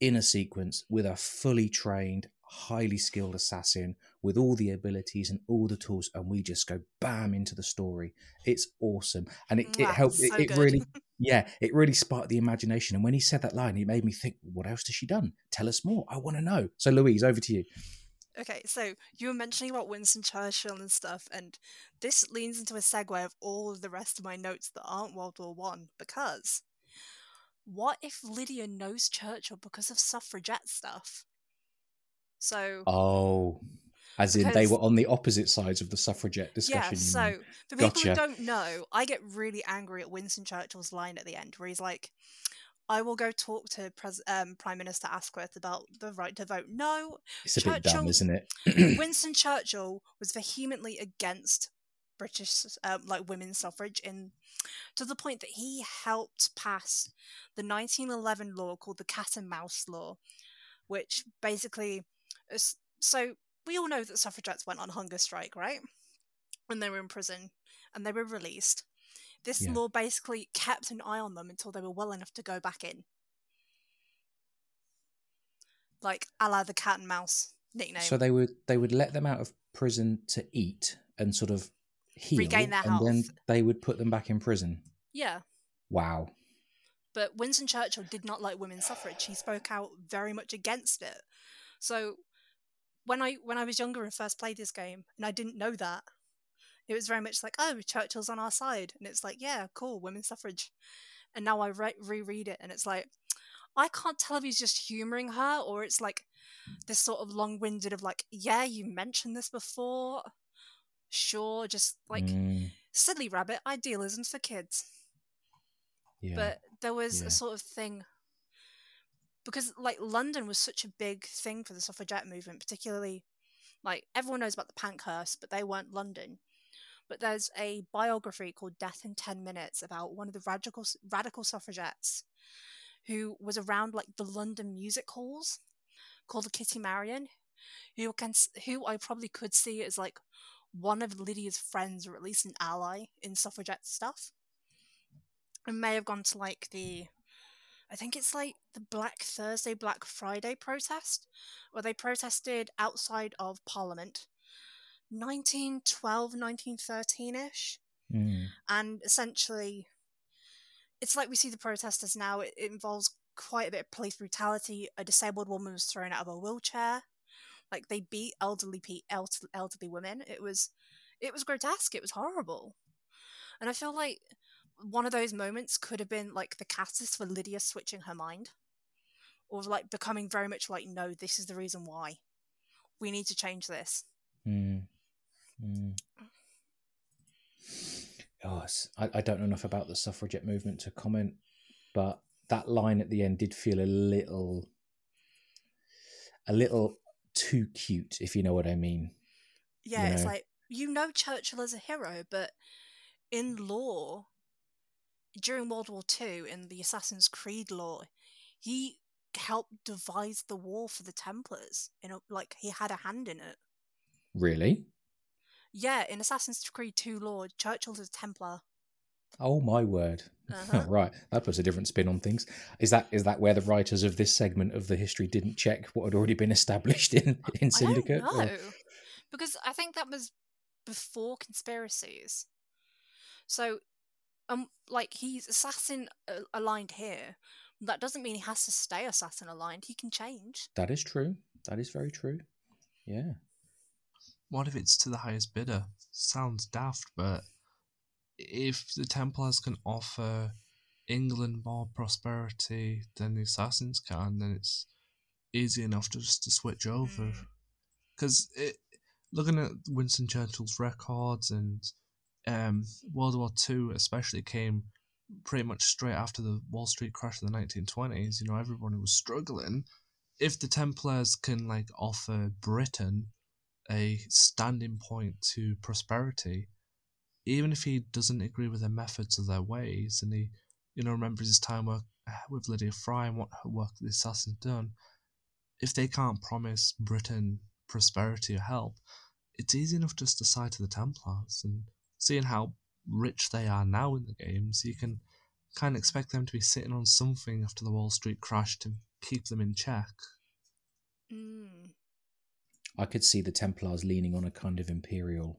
Speaker 2: in a sequence with a fully trained, highly skilled assassin with all the abilities and all the tools, and we just go bam into the story. It's awesome, and it, it helped.
Speaker 3: so
Speaker 2: it, it really, yeah, it really sparked the imagination. And when he said that line, it made me think, what else has she done? Tell us more. I want to know. So, Louise, over to you.
Speaker 3: Okay, so you were mentioning about Winston Churchill and stuff, and this leans into a segue of all of the rest of my notes that aren't World War One. Because what if Lydia knows Churchill because of suffragette stuff? So
Speaker 2: Oh, as in they were on the opposite sides of the suffragette discussion.
Speaker 3: yeah, so for people
Speaker 2: Gotcha.
Speaker 3: who don't know, I get really angry at Winston Churchill's line at the end, where he's like, "I will go talk to Pres- um, Prime Minister Asquith about the right to vote." No,
Speaker 2: it's a bit dumb,
Speaker 3: Churchill-
Speaker 2: isn't it?
Speaker 3: Winston Churchill was vehemently against British um, like women's suffrage in to the point that he helped pass the 1911 law called the Cat and Mouse Law, which basically so we all know that suffragettes went on hunger strike, right? When they were in prison and they were released. This
Speaker 2: Yeah.
Speaker 3: law basically kept an eye on them until they were well enough to go back in. Like a la the cat and mouse nickname.
Speaker 2: So they would they would let them out of prison to eat and sort of heal,
Speaker 3: Regain their
Speaker 2: and then they would put them back in prison.
Speaker 3: Yeah.
Speaker 2: Wow.
Speaker 3: But Winston Churchill did not like women's suffrage. He spoke out very much against it. So when I when I was younger and first played this game, and I didn't know that, it was very much like, oh, Churchill's on our side, and it's like, yeah, cool, women's suffrage. And now I re- reread it, and it's like, I can't tell if he's just humoring her or it's like this sort of long-winded of like, yeah, you mentioned this before. Sure, just like
Speaker 2: Mm,
Speaker 3: silly rabbit idealisms for kids
Speaker 2: yeah.
Speaker 3: but there was
Speaker 2: yeah.
Speaker 3: a sort of thing because like london was such a big thing for the suffragette movement particularly like everyone knows about the pankhurst but they weren't london. But there's a biography called death in 10 minutes about one of the radical radical suffragettes who was around like the london music halls called kitty marion who can who i probably could see as like one of lydia's friends or at least an ally in suffragette stuff. And may have gone to like the I think it's like the Black Thursday, Black Friday protest, where they protested outside of Parliament 1912, 1913 ish.
Speaker 2: Mm,
Speaker 3: And essentially, it's like we see the protesters now. It, it involves quite a bit of police brutality. A disabled woman was thrown out of a wheelchair. Like they beat elderly pe- el- elderly women. It was, it was grotesque. It was horrible. And I feel like one of those moments could have been like the catalyst for Lydia switching her mind, or like becoming very much like, no, this is the reason why. We need to change this.
Speaker 2: mm, mm. Oh, I, I don't know enough about the suffragette movement to comment, but that line at the end did feel a little, a little too cute, if you know what I mean.
Speaker 3: Yeah, it's
Speaker 2: know.
Speaker 3: like you know Churchill as a hero, but in lore, during World War Two, in the Assassin's Creed lore, he helped devise the war for the Templars. You know, like he had a hand in it.
Speaker 2: Really?
Speaker 3: Yeah, in Assassin's Creed Two lore, Churchill's a Templar.
Speaker 2: Oh my word!
Speaker 3: Uh-huh.
Speaker 2: right, that puts a different spin on things. Is that is that where the writers of this segment of the history didn't check what had already been established in in Syndicate?
Speaker 3: I don't
Speaker 2: or-
Speaker 3: know because I think that was before conspiracies. So, um, like he's assassin uh, aligned here. That doesn't mean he has to stay assassin aligned. He can change.
Speaker 2: That is true. That is very true. Yeah.
Speaker 1: What if it's to the highest bidder? Sounds daft, but if the Templars can offer England more prosperity than the Assassins can, then it's easy enough just to switch over.
Speaker 3: Mm.
Speaker 1: Because looking at Winston Churchill's records and um, World War Two especially came pretty much straight after the Wall Street crash of the 1920s. You know, everyone was struggling. If the Templars can like offer Britain a standing point to prosperity, even if he doesn't agree with their methods or their ways, and he, you know, remembers his time work with Lydia Frye and what her work the assassin's done, if they can't promise Britain prosperity or help, it's easy enough just to side to the Templars. And seeing how rich they are now in the games, you can kind of expect them to be sitting on something after the Wall Street crash to keep them in check.
Speaker 3: Mm.
Speaker 2: I could see the Templars leaning on a kind of imperial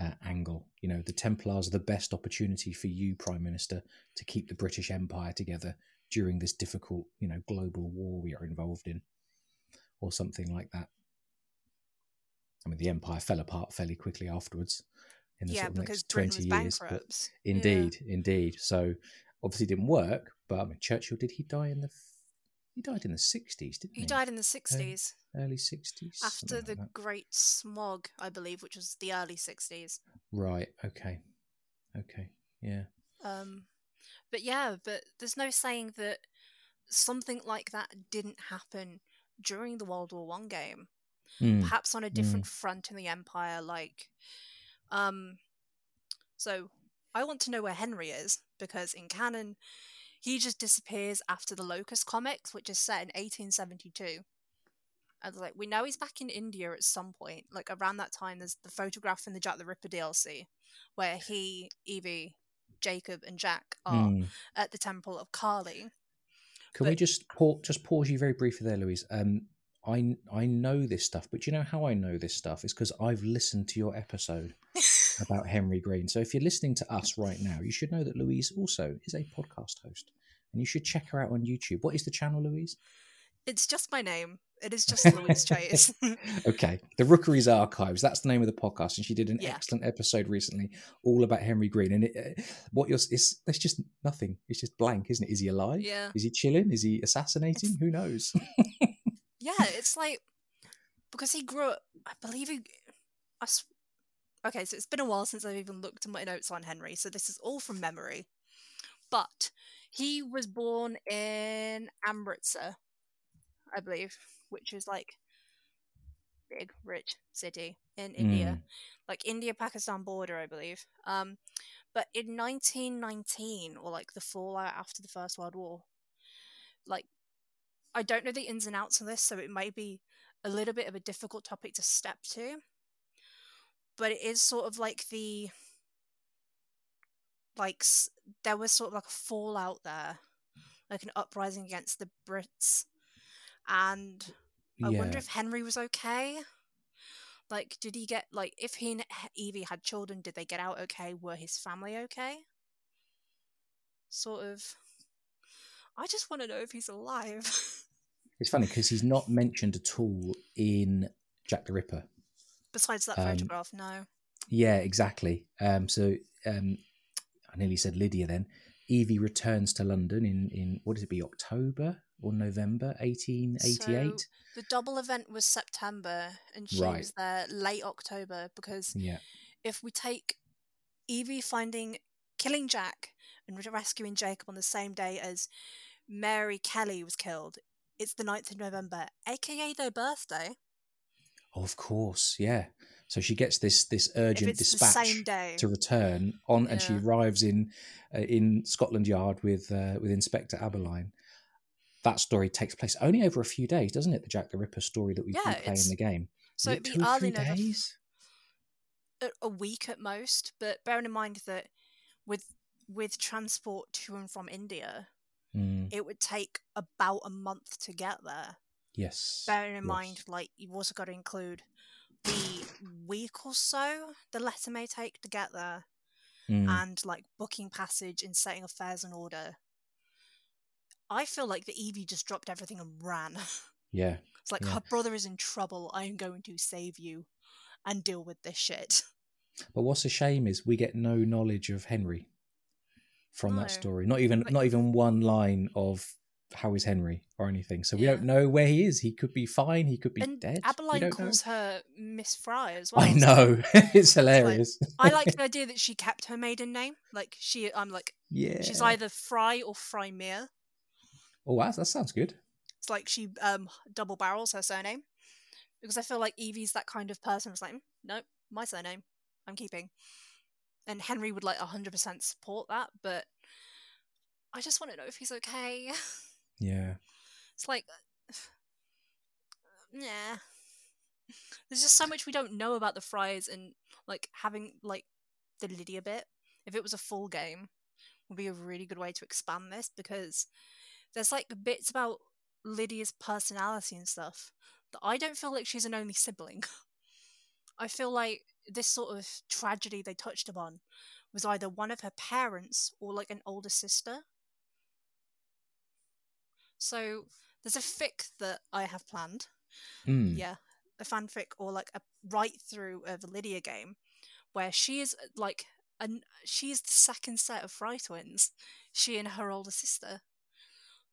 Speaker 2: uh, angle. You know, the Templars are the best opportunity for you, Prime Minister, to keep the British Empire together during this difficult, you know, global war we are involved in, or something like that. I mean, the empire fell apart fairly quickly afterwards in the
Speaker 3: Yeah,
Speaker 2: sort of
Speaker 3: because
Speaker 2: next
Speaker 3: Britain
Speaker 2: 20
Speaker 3: was
Speaker 2: years.
Speaker 3: Bankrupt. Yeah.
Speaker 2: indeed, indeed. So obviously it didn't work, but I mean, Churchill, did he die in the. He died in the 60s, didn't he?
Speaker 3: He died in the 60s
Speaker 2: Early 60s?
Speaker 3: after the
Speaker 2: like.
Speaker 3: Great Smog, I believe, which was the early 60s.
Speaker 2: Right. Okay. Okay. Yeah.
Speaker 3: Um, but yeah, but there's no saying that something like that didn't happen during the World War One game.
Speaker 2: Mm.
Speaker 3: Perhaps on a different front in the Empire, like, um, so I want to know where Henry is because in canon, he just disappears after the Locus comics, which is set in 1872. And like we know he's back in India at some point. Like around that time, there's the photograph in the Jack the Ripper DLC, where he, Evie, Jacob, and Jack are
Speaker 2: Mm.
Speaker 3: at the Temple of Kali.
Speaker 2: Can we just pause, just pause you very briefly there, Louise? Um, I I know this stuff, but you know how I know this stuff? is because I've listened to your episode. about Henry Green. So if you're listening to us right now, you should know that Louise also is a podcast host, and you should check her out on YouTube. What is the channel, Louise?
Speaker 3: It's just my name. It is just Louise Chase.
Speaker 2: okay, the Rookeries Archives. That's the name of the podcast, and she did an
Speaker 3: Yeah.
Speaker 2: excellent episode recently, all about Henry Green. And it, uh, what you're, it's there's just nothing. It's just blank, isn't it? Is he alive?
Speaker 3: yeah.
Speaker 2: Is he chilling? Is he assassinating? Who knows?
Speaker 3: Yeah, it's like because he grew up. I believe he. I s- okay, so it's been a while since I've even looked at my notes on Henry, so this is all from memory. But he was born in Amritsar, I believe, which is like big, rich city in India, like India-Pakistan border, I believe. Um, but in 1919, or like the fallout after the First World War, like I don't know the ins and outs of this, so it might be a little bit of a difficult topic to step to. But it is sort of like the like there was sort of like a fallout there, like an uprising against the Brits, and I
Speaker 2: yeah.
Speaker 3: wonder if Henry was okay. Like, did he get like if he and Evie had children, did they get out okay? Were his family okay? Sort of. I just want to know if he's alive.
Speaker 2: It's funny because he's not mentioned at all in Jack the Ripper.
Speaker 3: Besides that
Speaker 2: Um,
Speaker 3: photograph, no.
Speaker 2: Yeah, exactly. Um, so um, I nearly said Lydia then. Evie returns to London in, in what does it be, October or November 1888?
Speaker 3: The double event was September, and she
Speaker 2: Right.
Speaker 3: was there late October because
Speaker 2: yeah.
Speaker 3: if we take Evie finding, killing Jack and rescuing Jacob on the same day as Mary Kelly was killed, it's the 9th of November, aka their birthday.
Speaker 2: Oh, of course, yeah. So she gets this this urgent dispatch to return on, and she arrives in uh, in Scotland Yard with uh, with Inspector Abberline. That story takes place only over a few days, doesn't it? The Jack the Ripper story that we
Speaker 3: Yeah,
Speaker 2: play in the game.
Speaker 3: So it'd be
Speaker 2: two or three days?
Speaker 3: a, a week at most. But bearing in mind that with with transport to and from India,
Speaker 2: Mm,
Speaker 3: it would take about a month to get there.
Speaker 2: yes.
Speaker 3: Bearing in
Speaker 2: yes.
Speaker 3: mind, like you've also got to include the week or so the letter may take to get there,
Speaker 2: Mm,
Speaker 3: and like booking passage and setting affairs in order. I feel like the Evie just dropped everything and ran.
Speaker 2: yeah.
Speaker 3: it's like
Speaker 2: Yeah.
Speaker 3: her brother is in trouble. I am going to save you and deal with this shit.
Speaker 2: But what's a shame is we get no knowledge of Henry from
Speaker 3: No.
Speaker 2: that story. Not even
Speaker 3: Like-
Speaker 2: not even one line of how is Henry or anything. So we
Speaker 3: Yeah.
Speaker 2: don't know where he is. He could be fine. He could be
Speaker 3: and
Speaker 2: dead.
Speaker 3: Abberline
Speaker 2: don't know.
Speaker 3: calls her Miss Frye as well.
Speaker 2: I know. it's hilarious.
Speaker 3: I like the idea that she kept her maiden name. Like she, I'm like
Speaker 2: yeah.
Speaker 3: she's either Frye or Frymere.
Speaker 2: Oh, that, that sounds good.
Speaker 3: It's like she um double barrels her surname because I feel like Evie's that kind of person. who's like, "Mm, nope, my surname, I'm keeping. And Henry would like 100% support that, but I just want to know if he's okay.
Speaker 2: Yeah.
Speaker 3: It's like, yeah. There's just so much we don't know about the Fryes, and like having like the Lydia bit. If it was a full game, would be a really good way to expand this because there's like bits about Lydia's personality and stuff that I don't feel like she's an only sibling. I feel like this sort of tragedy they touched upon was either one of her parents or like an older sister. So there's a fic that I have planned.
Speaker 2: Mm.
Speaker 3: Yeah, a fanfic or like a write through of a Lydia game where she is like an she's the second set of Frye twins, she and her older sister.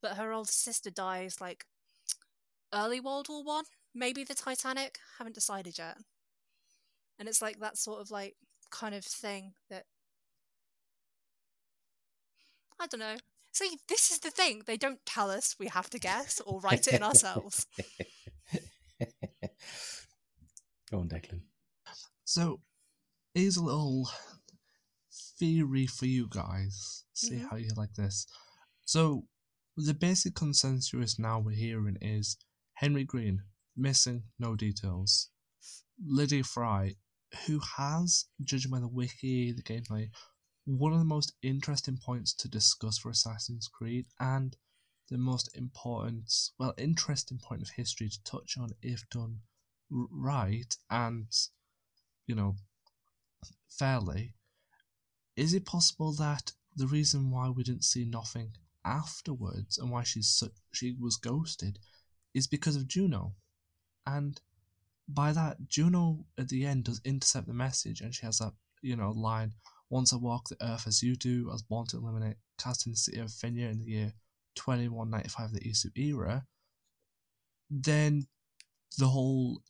Speaker 3: But her older sister dies like early World War One, maybe the Titanic. Haven't decided yet. And it's like that sort of like kind of thing that I don't know. See, this is the thing. They don't tell us. We have to guess or write it in ourselves.
Speaker 2: Go on, Declan.
Speaker 1: So, here's a little theory for you guys. See
Speaker 3: Mhm.
Speaker 1: how you like this. So, the basic consensus now we're hearing is Henry Green, missing, no details. Lydia Frye, who has, judging by the wiki, the gameplay, one of the most interesting points to discuss for Assassin's Creed and the most important, well, interesting point of history to touch on if done right and, you know, fairly, is it possible that the reason why we didn't see nothing afterwards and why she's she was ghosted is because of Juno, and by that Juno at the end does intercept the message and she has that you know line. Once I walk the earth as you do, I was born to eliminate, casting the city of Finia in the year 2195 of the Isu era. Then the whole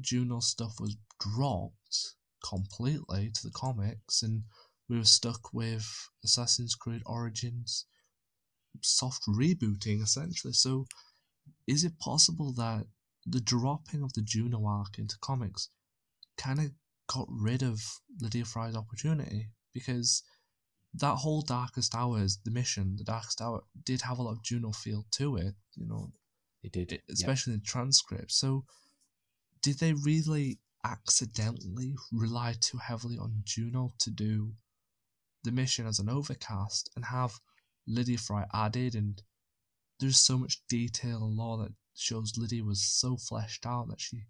Speaker 1: Juno stuff was dropped completely to the comics, and we were stuck with Assassin's Creed Origins soft rebooting essentially. So, is it possible that the dropping of the Juno arc into comics kind of got rid of Lydia Frye's opportunity? Because that whole Darkest Hours, the mission, the Darkest Hour, did have a lot of Juno feel to it, you know.
Speaker 2: It did,
Speaker 1: especially in the transcript. So, did they really accidentally rely too heavily on Juno to do the mission as an overcast and have Lydia Frye added? And there's so much detail and lore that shows Lydia was so fleshed out that she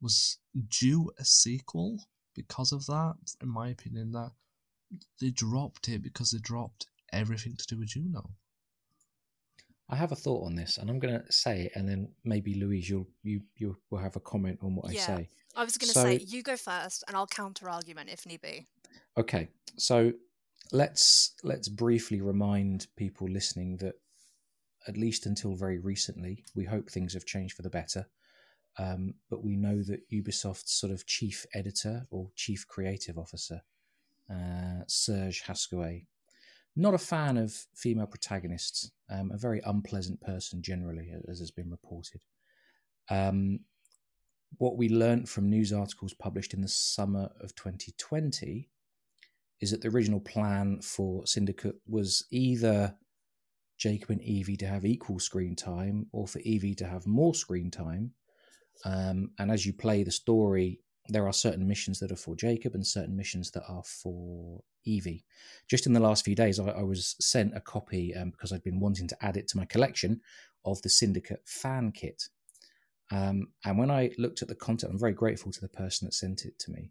Speaker 1: was due a sequel because of that, in my opinion, that they dropped it because they dropped everything to do with Juno.
Speaker 2: I have a thought on this, and I'm going to say it, and then maybe Louise, you'll you you will have a comment on what
Speaker 3: yeah,
Speaker 2: I say.
Speaker 3: I was going to so, say you go first, and I'll counter argument if need be.
Speaker 2: Okay, so let's let's briefly remind people listening that at least until very recently, we hope things have changed for the better. Um, but we know that Ubisoft's sort of chief editor or chief creative officer, uh, Serge Hascoët, not a fan of female protagonists, um, a very unpleasant person generally, as has been reported. Um, what we learnt from news articles published in the summer of 2020 is that the original plan for Syndicate was either Jacob and Evie to have equal screen time or for Evie to have more screen time. Um, and as you play the story, there are certain missions that are for Jacob and certain missions that are for Evie. Just in the last few days, I, I was sent a copy um, because I'd been wanting to add it to my collection of the Syndicate fan kit. Um, and when I looked at the content, I'm very grateful to the person that sent it to me.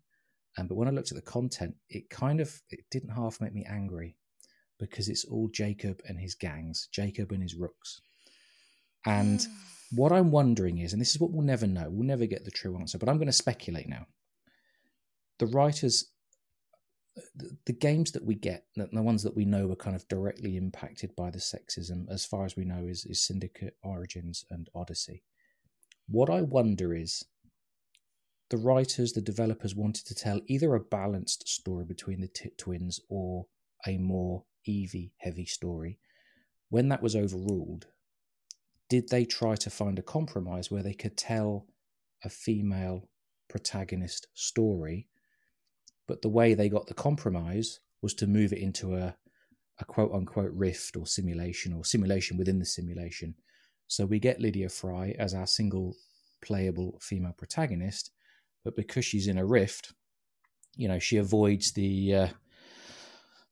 Speaker 2: Um, but when I looked at the content, it kind of it didn't half make me angry because it's all Jacob and his gangs, Jacob and his rooks. And what I'm wondering is, and this is what we'll never know, we'll never get the true answer, but I'm going to speculate now. The writers the, the games that we get, the, the ones that we know are kind of directly impacted by the sexism, as far as we know, is, is Syndicate, Origins, and Odyssey. What I wonder is the writers, the developers wanted to tell either a balanced story between the t- twins or a more Evie heavy story. When that was overruled, did they try to find a compromise where they could tell a female protagonist story but the way they got the compromise was to move it into a, a quote unquote rift or simulation or simulation within the simulation. So we get Lydia Frye as our single playable female protagonist, but because she's in a rift, you know, she avoids the uh,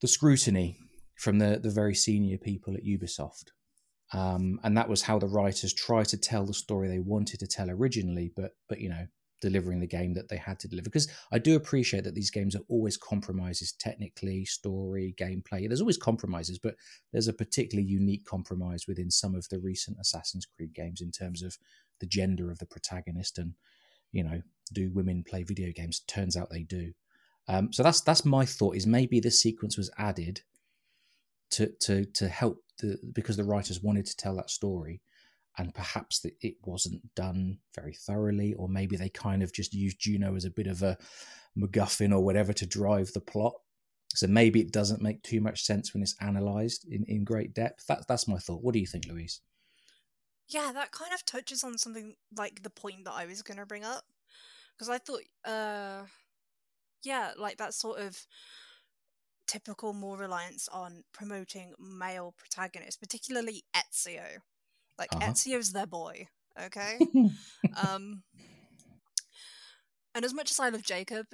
Speaker 2: the scrutiny from the the very senior people at Ubisoft. Um, and that was how the writers tried to tell the story they wanted to tell originally, but but you know delivering the game that they had to deliver. Because I do appreciate that these games are always compromises technically, story, gameplay. There's always compromises, but there's a particularly unique compromise within some of the recent Assassin's Creed games in terms of the gender of the protagonist and you know do women play video games turns out they do um, so that's that's my thought is maybe this sequence was added to to to help the because the writers wanted to tell that story and perhaps that it wasn't done very thoroughly, or maybe they kind of just used Juno as a bit of a MacGuffin or whatever to drive the plot. So maybe it doesn't make too much sense when it's analysed in, in great depth. That's that's my thought. What do you think, Louise?
Speaker 3: Yeah, that kind of touches on something like the point that I was going to bring up because I thought, uh, yeah, like that sort of typical more reliance on promoting male protagonists, particularly Ezio. Like uh-huh. Ezio's their boy, okay? um and as much as I love Jacob,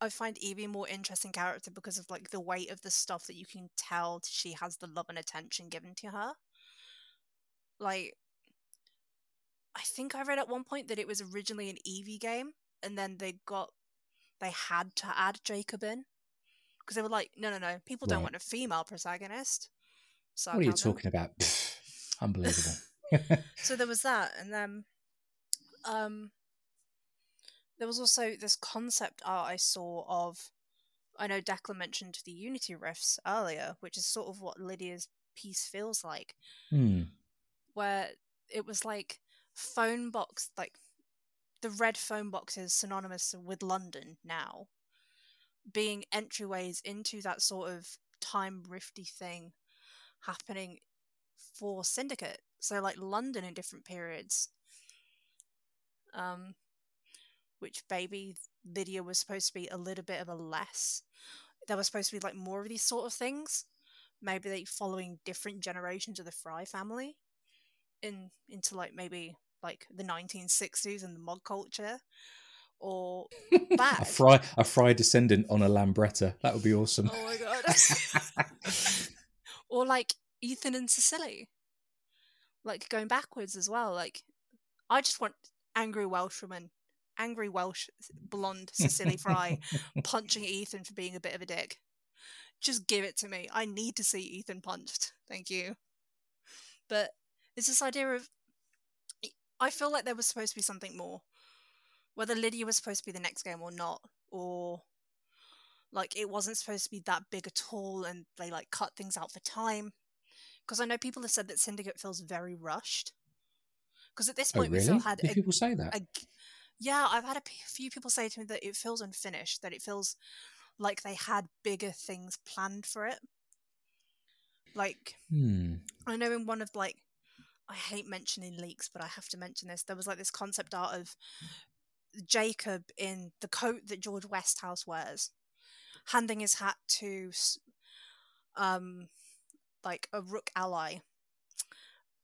Speaker 3: I find Evie more interesting character because of like the weight of the stuff that you can tell she has the love and attention given to her. Like I think I read at one point that it was originally an Evie game and then they got they had to add Jacob in because they were like, no, no, no, people don't
Speaker 2: Right.
Speaker 3: want a female protagonist. So
Speaker 2: what are you talking about? Pfft, unbelievable.
Speaker 3: So there was that, and then um, there was also this concept art I saw of. I know Declan mentioned the Unity rifts earlier, which is sort of what Lydia's piece feels like,
Speaker 2: hmm.
Speaker 3: where it was like phone box, like the red phone box is synonymous with London now, being entryways into that sort of time rifty thing happening for Syndicate. So like London in different periods. Um which maybe Lydia was supposed to be a little bit of a less. There was supposed to be like more of these sort of things. Maybe they following different generations of the Frye family in into like maybe like the 1960s and the mod culture or
Speaker 2: a fry a fry descendant on a lambretta. That would be awesome.
Speaker 3: Oh my god. or like Ethan and Cecily. Like going backwards as well. Like I just want angry Welshwoman, angry Welsh blonde Cecily Frye punching Ethan for being a bit of a dick. Just give it to me. I need to see Ethan punched. Thank you. But it's this idea of I feel like there was supposed to be something more. Whether Lydia was supposed to be the next game or not, or like it wasn't supposed to be that big at all and they like cut things out for time because i know people have said that syndicate feels very rushed because at this
Speaker 2: Oh,
Speaker 3: point we still had
Speaker 2: Did
Speaker 3: a,
Speaker 2: people say that?
Speaker 3: a yeah i've had a p- few people say to me that it feels unfinished that it feels like they had bigger things planned for it like
Speaker 2: Hmm.
Speaker 3: I know in one of like I hate mentioning leaks, but I have to mention this. There was like this concept art of Jacob in the coat that George Westhouse wears, handing his hat to um like a rook ally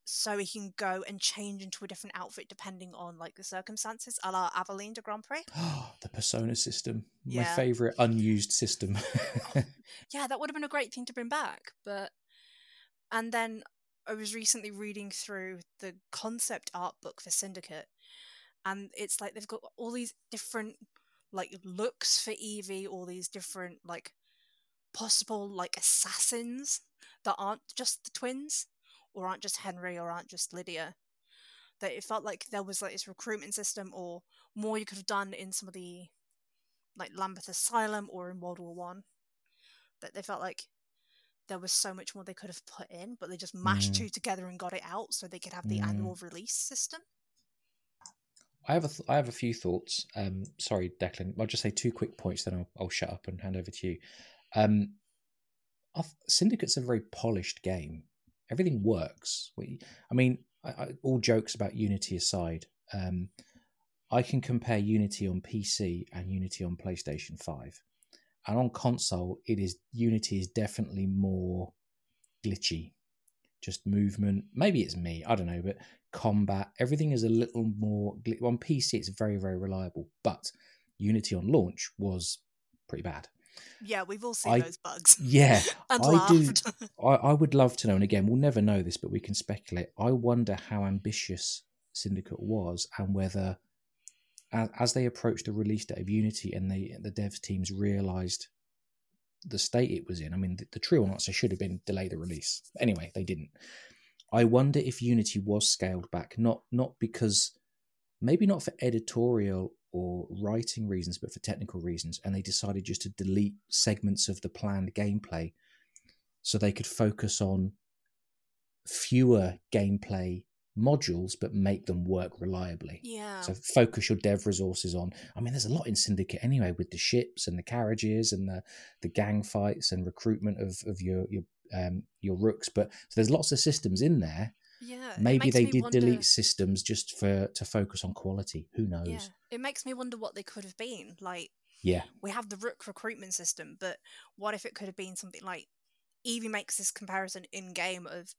Speaker 3: so he can go and change into a different outfit depending on like the circumstances a la Aveline de Grandpré.
Speaker 2: the persona system. My
Speaker 3: Yeah.
Speaker 2: favorite unused system.
Speaker 3: yeah, that would have been a great thing to bring back. But and then I was recently reading through the concept art book for Syndicate, and it's like they've got all these different like looks for Evie, all these different like possible like assassins that aren't just the twins, or aren't just Henry, or aren't just Lydia. That it felt like there was like this recruitment system, or more you could have done in some of the like Lambeth Asylum or in World War One that they felt like there was so much more they could have put in, but they just mashed
Speaker 2: Mm.
Speaker 3: two together and got it out so they could have the
Speaker 2: Mm.
Speaker 3: annual release system.
Speaker 2: I have a th- I have a few thoughts. Um, sorry, Declan. I'll just say two quick points, then I'll, I'll shut up and hand over to you. Um, th- Syndicate's a very polished game. Everything works. We, I mean, I, I, all jokes about Unity aside, um, I can compare Unity on PC and Unity on PlayStation Five, and on console, it is Unity is definitely more glitchy. Just movement. Maybe it's me. I don't know, but combat, everything is a little more on PC. It's very very reliable, but Unity on launch was pretty bad.
Speaker 3: Yeah, we've all seen
Speaker 2: I-
Speaker 3: those bugs
Speaker 2: Yeah,
Speaker 3: and
Speaker 2: I do- I, I would love to know, and again, we'll never know this, but we can speculate. I wonder how ambitious Syndicate was, and whether, as, as they approached the release date of Unity, and they the devs teams realised the state it was in. I mean, the, the true answer should have been delay the release. Anyway, they didn't. I wonder if Unity was scaled back, not not because maybe not for editorial or writing reasons, but for technical reasons, and they decided just to delete segments of the planned gameplay so they could focus on fewer gameplay modules but make them work reliably.
Speaker 3: yeah.
Speaker 2: So focus your dev resources on. I mean, there's a lot in Syndicate anyway, with the ships and the carriages and the the gang fights and recruitment of of your your um your rooks. But so there's lots of systems in there.
Speaker 3: yeah.
Speaker 2: Maybe they did
Speaker 3: wonder-
Speaker 2: delete systems just for to focus on quality. Who knows?
Speaker 3: Yeah, it makes me wonder what they could have been. Like,
Speaker 2: Yeah.
Speaker 3: we have the Rook recruitment system, but what if it could have been something like Evie makes this comparison in game of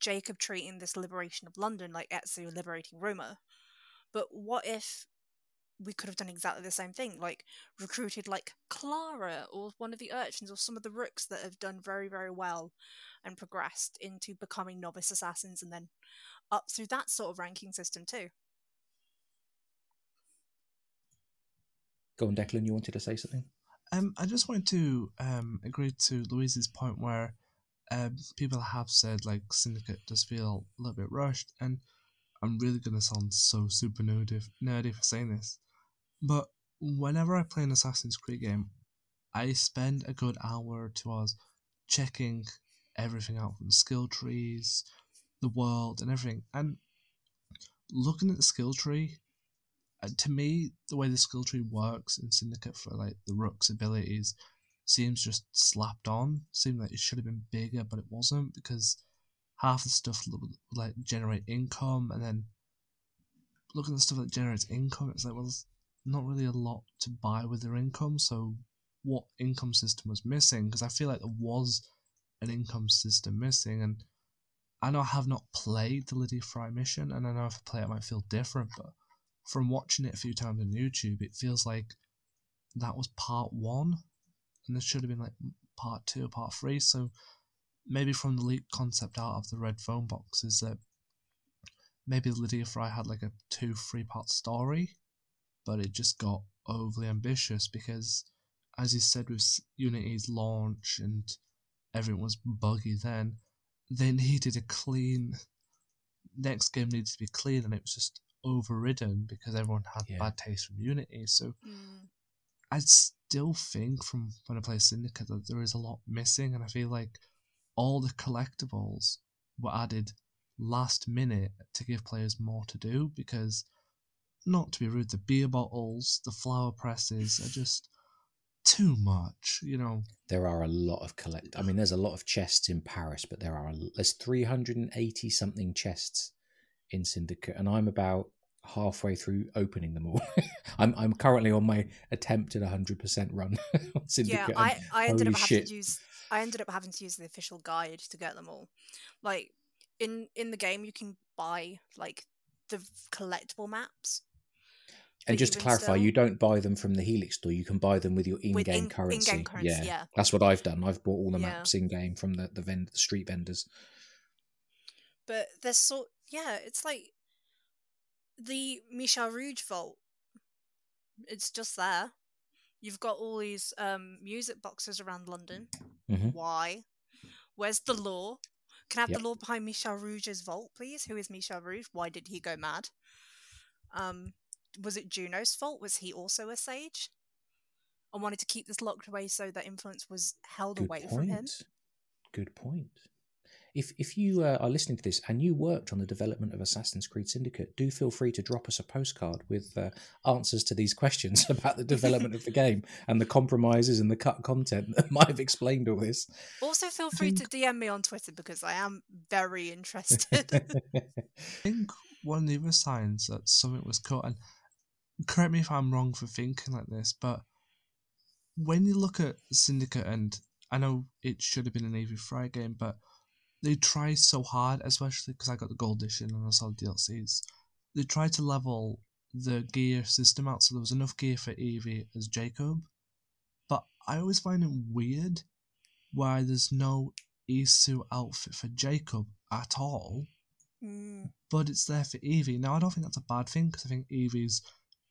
Speaker 3: Jacob treating this liberation of London like Ezio liberating Roma. But what if we could have done exactly the same thing, like recruited like Clara or one of the urchins or some of the rooks that have done very, very well and progressed into becoming novice assassins and then up through that sort of ranking system too.
Speaker 2: Go on, Declan. You wanted to say something?
Speaker 1: Um, I just wanted to um agree to Louise's point where um people have said like Syndicate does feel a little bit rushed, and I'm really gonna sound so super nerdy nerdy for saying this, but whenever I play an Assassin's Creed game, I spend a good hour or two hours checking everything out from skill trees, the world, and everything. And looking at the skill tree, uh, to me, the way the skill tree works in Syndicate for like the Rook's abilities seems just slapped on. Seemed like it should have been bigger, but it wasn't because half the stuff like generate income, and then looking at the stuff that generates income, it's like well, not really a lot to buy with their income. So, what income system was missing? Because I feel like there was an income system missing, and I know I have not played the Lydia Frye mission, and I know if I play it, it might feel different, but from watching it a few times on YouTube, it feels like that was part one, and there should have been like part two, or part three. So maybe from the leaked concept out of the red phone box is that maybe Lydia Frye had like a two, three part story, but it just got overly ambitious because, as you said, with Unity's launch and everything was buggy then, they needed a clean. Next game needed to be clean, and it was just overridden because everyone had
Speaker 2: Yeah.
Speaker 1: bad taste from Unity. So
Speaker 3: Mm.
Speaker 1: I still think from when I play Syndicate that there is a lot missing, and I feel like all the collectibles were added last minute to give players more to do because, not to be rude, the beer bottles, the flower presses are just too much, you know.
Speaker 2: There are a lot of collect. I mean, there's a lot of chests in Paris, but there are there's 380 something chests in Syndicate, and I'm about halfway through opening them all. I'm I'm currently on my attempted 100% run on Syndicate.
Speaker 3: Yeah, I, I ended
Speaker 2: holy
Speaker 3: up having to use I ended up having to use the official guide to get them all. Like in in the game, you can buy like the collectible maps.
Speaker 2: And just to clarify,
Speaker 3: still-
Speaker 2: you don't buy them from the Helix store. You can buy them with your in-game
Speaker 3: in-
Speaker 2: currency.
Speaker 3: in-game currency, yeah.
Speaker 2: that's what I've done. I've bought all the
Speaker 3: Yeah.
Speaker 2: maps in-game from the the, vend- the street vendors.
Speaker 3: But there's sort yeah, it's like the Michel Rouge vault. It's just there. You've got all these um music boxes around London.
Speaker 2: Mhm.
Speaker 3: Why? Where's the lore? Can I have
Speaker 2: Yep.
Speaker 3: the lore behind Michel Rouge's vault, please? Who is Michel Rouge? Why did he go mad? Um, was it Juno's fault? Was he also a sage? I wanted to keep this locked away so that influence was held
Speaker 2: Good
Speaker 3: away from him.
Speaker 2: Good point. If if you uh, are listening to this and you worked on the development of Assassin's Creed Syndicate, do feel free to drop us a postcard with uh, answers to these questions about the development of the game and the compromises and the cut content that might have explained all this.
Speaker 3: Also, feel free
Speaker 1: think-
Speaker 3: to DM me on Twitter because I am very interested.
Speaker 1: I think one of the other signs that something was cut, and correct me if I'm wrong for thinking like this, but when you look at Syndicate, and I know it should have been an Evie Frye game, but they try so hard, especially because I got the gold edition and I saw the DLCs. They tried to level the gear system out so there was enough gear for Evie as Jacob, but I always find it weird why there's no Isu outfit for Jacob at all
Speaker 3: Mm,
Speaker 1: but it's there for Evie. Now, I don't think that's a bad thing because I think Evie's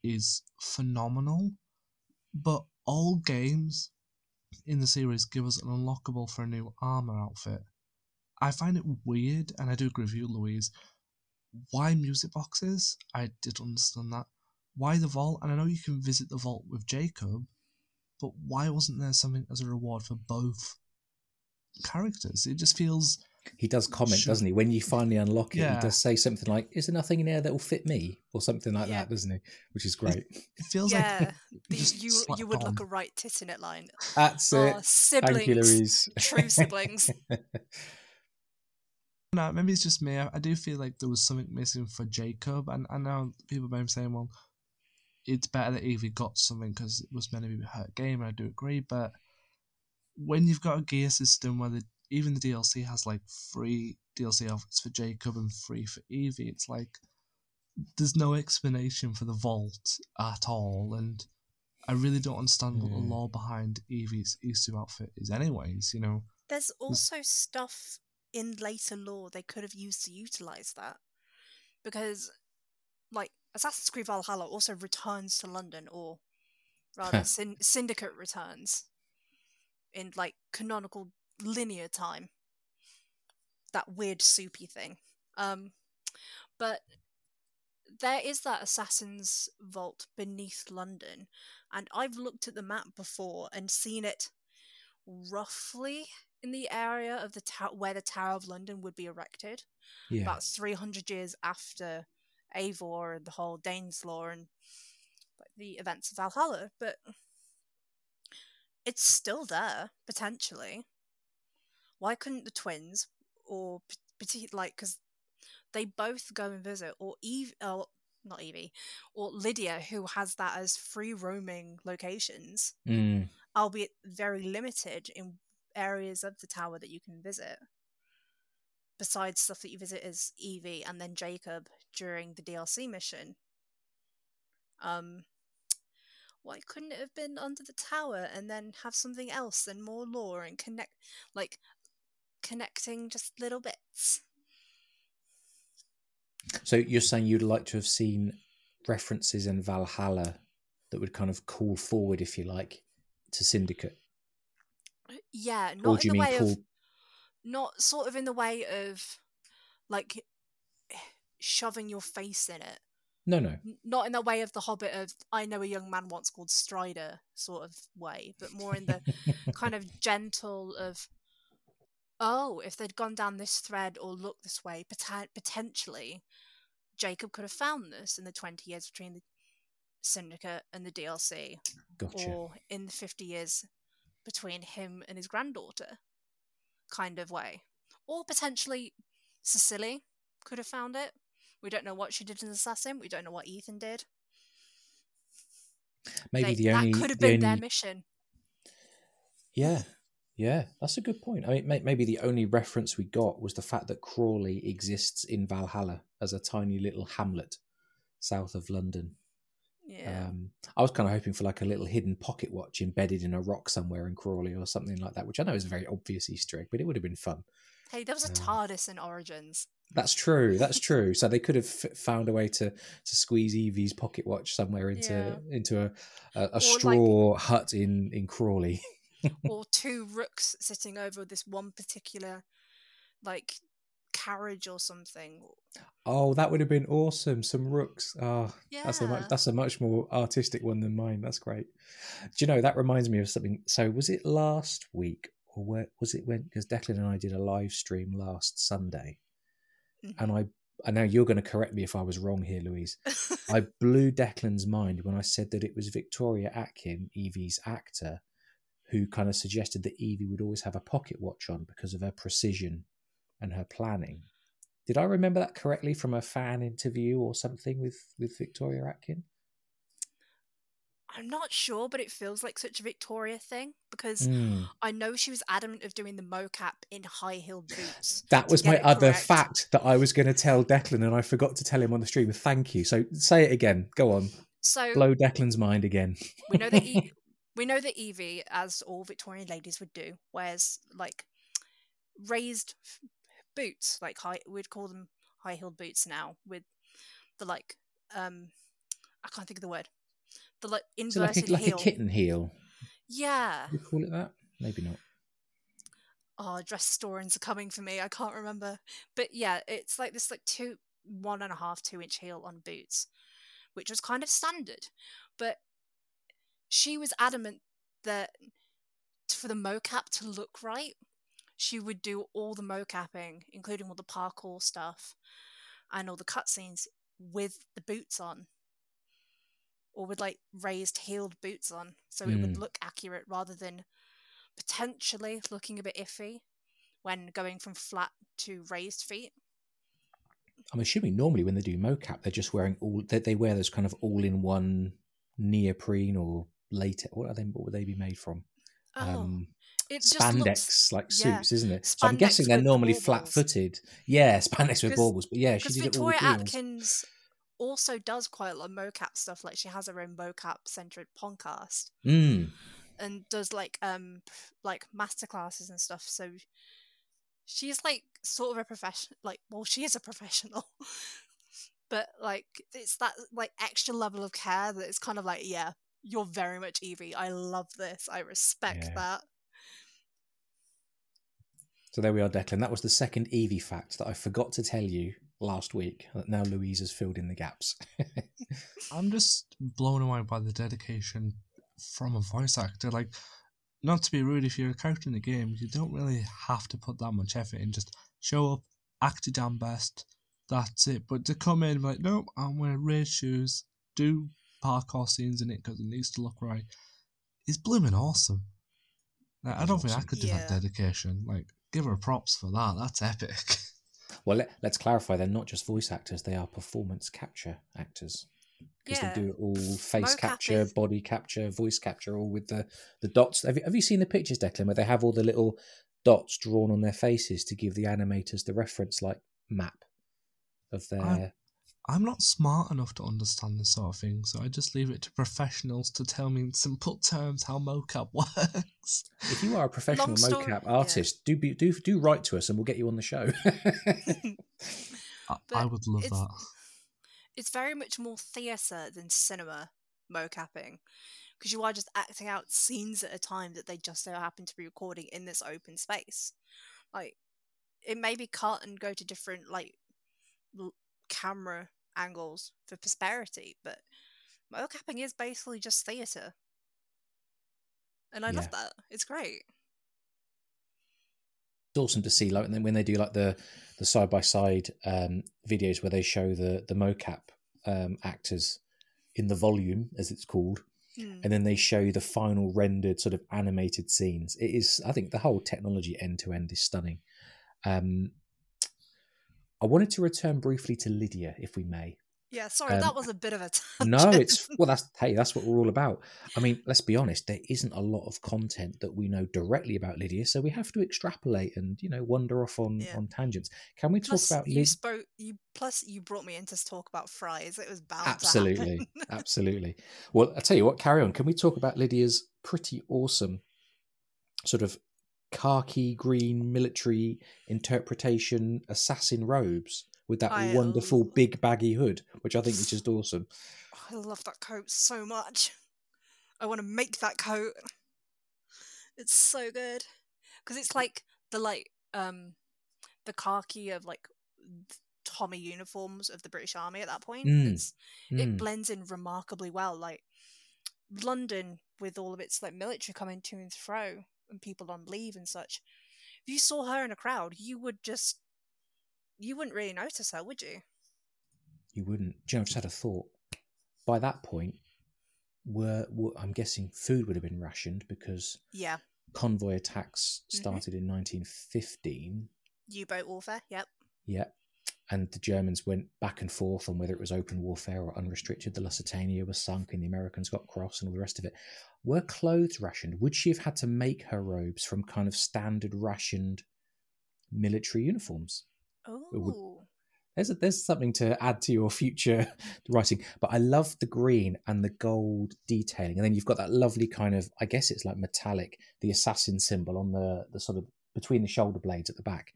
Speaker 1: is phenomenal. But all games in the series give us an unlockable for a new armor outfit. I find it weird, and I do agree with you, Louise. Why music boxes? I did understand that. Why the vault? And I know you can visit the vault with Jacob, but why wasn't there something as a reward for both characters? It just feels
Speaker 2: He does comment,
Speaker 1: Sure.
Speaker 2: doesn't he? When you finally unlock it,
Speaker 1: Yeah.
Speaker 2: he does say something like, "Is there nothing in there that will fit me?" or something like
Speaker 3: Yeah.
Speaker 2: that, doesn't he? Which is great.
Speaker 1: it feels
Speaker 3: yeah,
Speaker 1: like
Speaker 3: the, you you would look a right tit in it line.
Speaker 2: That's
Speaker 3: Oh,
Speaker 2: it.
Speaker 3: siblings,
Speaker 2: Thank you,
Speaker 3: true siblings.
Speaker 1: No, maybe it's just me. I, I do feel like there was something missing for Jacob, and I know people may be saying, "Well, it's better that Evie got something because it was meant to be her game," and I do agree. But when you've got a gear system where the, even the DLC has like free DLC outfits for Jacob and free for Evie, it's like there's no explanation for the vault at all, and I really don't understand what the
Speaker 2: Mm.
Speaker 1: lore behind Evie's Isu outfit is, anyways. You know,
Speaker 3: There's also stuff in later lore they could have used to utilize that. Because, like, Assassin's Creed Valhalla also returns to London, or rather syn- Syndicate returns in like canonical linear time. That weird soupy thing. Um, but there is that assassin's vault beneath London, and I've looked at the map before and seen it roughly in the area of the ta- where the Tower of London would be erected,
Speaker 2: Yeah.
Speaker 3: about 300 years after Eivor and the whole Danelaw and like, the events of Valhalla. But it's still there potentially. Why couldn't the twins, or like, because they both go and visit, or Eve, oh, not Evie, or Lydia, who has that as free roaming locations,
Speaker 2: Mm.
Speaker 3: albeit very limited in areas of the tower that you can visit. Besides stuff that you visit as Evie and then Jacob during the DLC mission. Um, why couldn't it have been under the tower and then have something else and more lore and connect, like connecting just little bits?
Speaker 2: So you're saying you'd like to have seen references in Valhalla that would kind of call forward, if you like, to Syndicate,
Speaker 3: uh,
Speaker 2: Yeah,
Speaker 3: not in the way
Speaker 2: call?
Speaker 3: of not sort of in the way of like shoving your face in it.
Speaker 2: No, no.
Speaker 3: Not in the way of the Hobbit of I know a young man once called Strider sort of way, but more in the kind of gentle of oh, if they'd gone down this thread or looked this way, poten- potentially Jacob could have found this in the 20 years between the Syndicate and the DLC,
Speaker 2: Gotcha.
Speaker 3: or in the 50 years between him and his granddaughter, kind of way. Or potentially Cecily could have found it. We don't know what she did as an Assassin. We don't know what Ethan did.
Speaker 2: Maybe
Speaker 3: They-
Speaker 2: the only
Speaker 3: that could have been their mission.
Speaker 2: Yeah, yeah, that's a good point. I mean, may- maybe the only reference we got was the fact that Crawley exists in Valhalla as a tiny little hamlet south of London.
Speaker 3: Yeah.
Speaker 2: Um, I was kind of hoping for like a little hidden pocket watch embedded in a rock somewhere in Crawley or something like that, which I know is a very obvious Easter egg, but it would have been fun.
Speaker 3: hey, there was a
Speaker 2: um,
Speaker 3: TARDIS in Origins.
Speaker 2: That's true. That's true. So they could have f- found a way to to squeeze Evie's pocket watch somewhere into
Speaker 3: Yeah.
Speaker 2: into a a, a
Speaker 3: like-
Speaker 2: straw hut in in Crawley.
Speaker 3: or two rooks sitting over this one particular like carriage or something.
Speaker 2: Oh, that would have been awesome. Some rooks. Oh,
Speaker 3: Yeah.
Speaker 2: that's a much that's a much more artistic one than mine. That's great. Do you know that reminds me of something? So was it last week or where was it when? Because Declan and I did a live stream last Sunday,
Speaker 3: Mhm.
Speaker 2: and I I know you're going to correct me if I was wrong here, Louise. I blew Declan's mind when I said that it was Victoria Atkin, Evie's actor, who kind of suggested that Evie would always have a pocket watch on because of her precision and her planning. Did I remember that correctly from a fan interview or something with, with Victoria Atkin?
Speaker 3: I'm not sure, but it feels like such a Victoria thing because
Speaker 2: Mm.
Speaker 3: I know she was adamant of doing the mocap in high heeled boots.
Speaker 2: That was my other
Speaker 3: correct.
Speaker 2: fact that I was going to tell Declan, and I forgot to tell him on the stream. Thank you. So say it again. Go on.
Speaker 3: So
Speaker 2: Blow Declan's mind again.
Speaker 3: we know that e- we know that Evie, as all Victorian ladies would do, wears like raised f- boots, like high. We'd call them high heeled boots now, with the like um, I can't think of the word. The like
Speaker 2: So like
Speaker 3: inverted
Speaker 2: a, like a kitten heel.
Speaker 3: Yeah.
Speaker 2: You call it that? Maybe not.
Speaker 3: Oh, dress historians are coming for me. I can't remember, but yeah, it's like this like two, one and a half, two inch heel on boots, which was kind of standard. But she was adamant that for the mocap to look right, she would do all the mocapping, including all the parkour stuff and all the cutscenes with the boots on. Or with like raised heeled boots on, so it would
Speaker 2: Mm.
Speaker 3: look accurate rather than potentially looking a bit iffy when going from flat to raised feet.
Speaker 2: I'm assuming normally when they do mocap, they're just wearing all they, they wear those kind of all-in-one neoprene or latex. What are they? What would they be made from?
Speaker 3: Oh,
Speaker 2: um,
Speaker 3: it just
Speaker 2: spandex
Speaker 3: looks
Speaker 2: like
Speaker 3: yeah,
Speaker 2: suits, isn't it? So I'm guessing they're normally flat-footed. Yeah, spandex with baubles. But yeah, she did
Speaker 3: Victoria
Speaker 2: it all with heels.
Speaker 3: Atkins also does quite a lot of mocap stuff. Like she has her own mocap centered podcast
Speaker 2: Mm.
Speaker 3: and does like um like masterclasses and stuff. So she's like sort of a professional. Like, well, she is a professional. But like it's that like extra level of care that it's kind of like yeah You're very much Evie. I love this. I respect
Speaker 2: Yeah.
Speaker 3: that.
Speaker 2: So there we are, Declan. That was the second Evie fact that I forgot to tell you last week. That now Louise has filled in the gaps.
Speaker 1: I'm just blown away by the dedication from a voice actor. Like, not to be rude, if you're a character in the game, you don't really have to put that much effort in. Just show up, act your damn best. That's it. But to come in like, nope, I'm wearing red shoes, do parkour scenes in it because it needs to look right, is blooming awesome. Like, I don't think I could do that dedication. Like, give her props for that. That's epic.
Speaker 2: well, let, let's clarify. They're not just voice actors; they are performance capture actors because
Speaker 3: Yeah.
Speaker 2: they do all face
Speaker 3: Mocap
Speaker 2: capture,
Speaker 3: is-
Speaker 2: body capture, voice capture, all with the the dots. Have you, have you seen the pictures, Declan, where they have all the little dots drawn on their faces to give the animators the reference like map of their
Speaker 1: I'm not smart enough to understand this sort of thing, so I just leave it to professionals to tell me in simple terms how mocap works.
Speaker 2: If you are a professional
Speaker 3: Long story-
Speaker 2: mocap
Speaker 3: yeah.
Speaker 2: artist, do be, do do write to us and we'll get you on the show.
Speaker 1: I, I would love
Speaker 3: it's-
Speaker 1: that.
Speaker 3: It's very much more theatre than cinema mocapping. Because you are just acting out scenes at a time that they just so happen to be recording in this open space. Like, it may be cut and go to different, like, l- camera angles for prosperity, but mocapping is basically just theatre. And I love that. It's great.
Speaker 2: it's awesome to see like and then when they do like the the side by side um videos where they show the the mocap um actors in the volume as it's called
Speaker 3: Mm.
Speaker 2: and then they show you the final rendered sort of animated scenes it is i think the whole technology end to end is stunning um i wanted to return briefly to lydia if we may
Speaker 3: Yeah, sorry,
Speaker 2: Um,
Speaker 3: that was a bit of a
Speaker 2: no it's well that's hey that's what we're all about i mean let's be honest there isn't a lot of content that we know directly about lydia so we have to extrapolate and you know wander off on
Speaker 3: Yeah.
Speaker 2: on tangents can we talk
Speaker 3: Plus,
Speaker 2: about
Speaker 3: you
Speaker 2: Lyd-
Speaker 3: spoke. You plus you brought me in to talk about Fryes. It was bound
Speaker 2: absolutely absolutely well i tell you what carry on can we talk about lydia's pretty awesome sort of khaki green military interpretation assassin robes with that
Speaker 3: I
Speaker 2: wonderful
Speaker 3: l-
Speaker 2: big baggy hood which i think is just awesome
Speaker 3: I love that coat so much. I want to make that coat. It's so good because it's like the like um the khaki of like Tommy uniforms of the British Army at that point.
Speaker 2: Mm,
Speaker 3: It's,
Speaker 2: Mm.
Speaker 3: It blends in remarkably well. Like London with all of its like military coming to and fro and people on leave and such. If you saw her in a crowd, you would just you wouldn't really notice her, would you?
Speaker 2: you wouldn't. Do you know, I just had a thought. By that point, were, were I'm guessing food would have been rationed because
Speaker 3: Yeah.
Speaker 2: convoy attacks
Speaker 3: Mhm.
Speaker 2: started in 1915.
Speaker 3: U-boat warfare. Yep.
Speaker 2: Yeah. And the Germans went back and forth on whether it was open warfare or unrestricted. The Lusitania was sunk and the Americans got cross and all the rest of it. Were clothes rationed? Would she have had to make her robes from kind of standard rationed military uniforms?
Speaker 3: Oh.
Speaker 2: There's a, there's something to add to your future writing, but I love the green and the gold detailing, and then you've got that lovely kind of I guess it's like metallic, the assassin symbol on the the sort of between the shoulder blades at the back.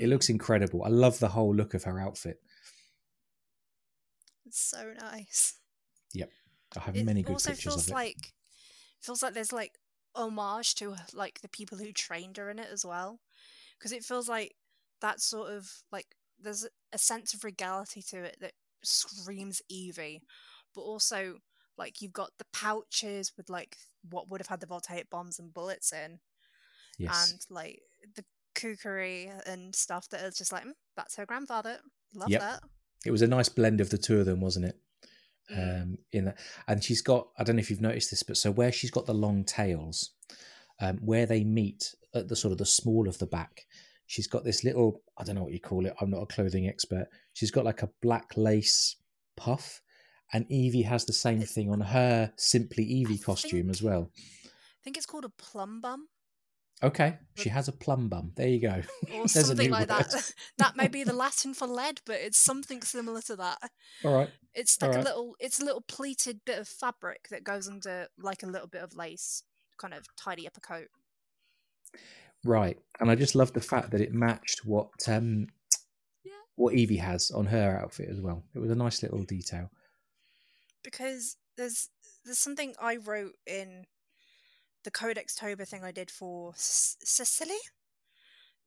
Speaker 2: It
Speaker 3: Mm,
Speaker 2: looks incredible. I love the whole look of her outfit.
Speaker 3: It's so nice.
Speaker 2: Yep, I have
Speaker 3: It
Speaker 2: many good
Speaker 3: also
Speaker 2: pictures
Speaker 3: feels
Speaker 2: of it.
Speaker 3: like feels like there's like homage to like the people who trained her in it as well, because it feels like that sort of like there's a sense of regality to it that screams Evie, but also like you've got the pouches with like what would have had the voltaic bombs and bullets in,
Speaker 2: yes,
Speaker 3: and like the kukri and stuff that is just like mm, that's her grandfather. Love
Speaker 2: Yep.
Speaker 3: that.
Speaker 2: it was a nice blend of the two of them, wasn't it?
Speaker 3: Mm.
Speaker 2: um, in that. And she's got, I don't know if you've noticed this, but so where she's got the long tails, um, where they meet at the sort of the small of the back, she's got this little, I don't know what you call it. I'm not a clothing expert. She's got like a black lace puff. And Evie has the same thing on her Simply Evie
Speaker 3: I
Speaker 2: costume as well.
Speaker 3: I think it's called a plum bum.
Speaker 2: Okay, she has a plum bum. There you go.
Speaker 3: or something like
Speaker 2: word.
Speaker 3: that. that may be the Latin for lead, but it's something similar to that.
Speaker 2: All right.
Speaker 3: It's like a little, it's a little pleated bit of fabric that goes under like a little bit of lace, kind of tidy up a coat.
Speaker 2: Right, and I just love the fact that it matched what um,
Speaker 3: Yeah.
Speaker 2: what Evie has on her outfit as well. It was a nice little detail.
Speaker 3: Because there's there's something I wrote in the Codex Tober thing I did for C- Cecily.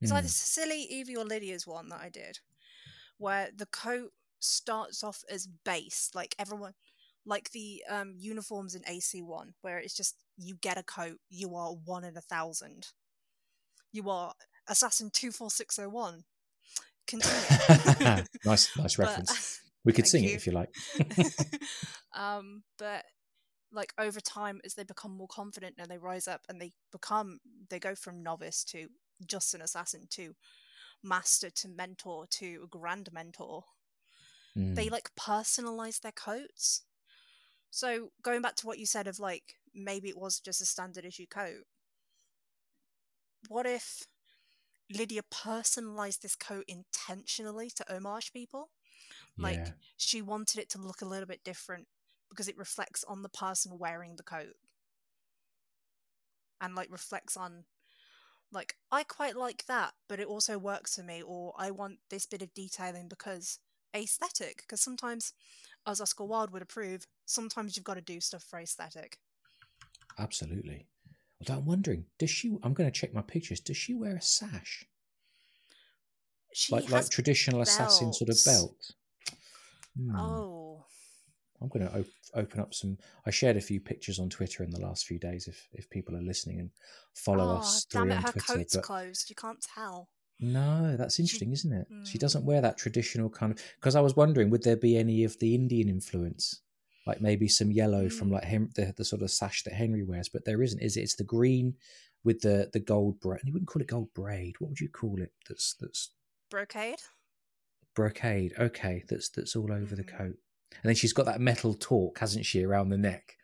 Speaker 3: It's either
Speaker 2: Mm.
Speaker 3: Cecily, Evie, or Lydia's one that I did, where the coat starts off as base, like everyone, like the um, uniforms in AC one, where it's just you get a coat, you are one in a thousand. You are assassin two four six zero one. Continue.
Speaker 2: nice, nice
Speaker 3: But-
Speaker 2: reference. We could sing
Speaker 3: you.
Speaker 2: it if you like.
Speaker 3: um, but like over time, as they become more confident and they rise up and they become, they go from novice to just an assassin to master to mentor to grand mentor. They
Speaker 2: Mm.
Speaker 3: like personalize their coats. So going back to what you said of like maybe it was just a standard issue coat. What if Lydia personalized this coat intentionally to homage people? Like
Speaker 2: yeah.
Speaker 3: she wanted it to look a little bit different because it reflects on the person wearing the coat and like reflects on like i quite like that but it also works for me or i want this bit of detailing because aesthetic because sometimes as oscar wilde would approve sometimes you've got to do stuff for aesthetic
Speaker 2: Absolutely. Although I'm wondering, does she? I'm going to check my pictures. Does she wear a sash,
Speaker 3: she
Speaker 2: like like traditional assassin sort of belt? Hmm.
Speaker 3: oh
Speaker 2: I'm going to op- open up some. I shared a few pictures on Twitter in the last few days. If if people are listening and follow
Speaker 3: oh,
Speaker 2: us
Speaker 3: damn it
Speaker 2: on
Speaker 3: her
Speaker 2: Twitter,
Speaker 3: coat's
Speaker 2: but
Speaker 3: closed you can't tell
Speaker 2: no, that's interesting, isn't it? She
Speaker 3: Mm.
Speaker 2: doesn't wear that traditional kind of. Because I was wondering, would there be any of the Indian influence, like maybe some yellow from
Speaker 3: Mm.
Speaker 2: like Hen- the the sort of sash that Henry wears? But there isn't, is it? It's the green with the the gold braid. You wouldn't call it gold braid. What would you call it? That's that's
Speaker 3: brocade
Speaker 2: brocade. Okay, that's that's all over the
Speaker 3: Mhm.
Speaker 2: coat. And then she's got that metal torque, hasn't she, around the neck,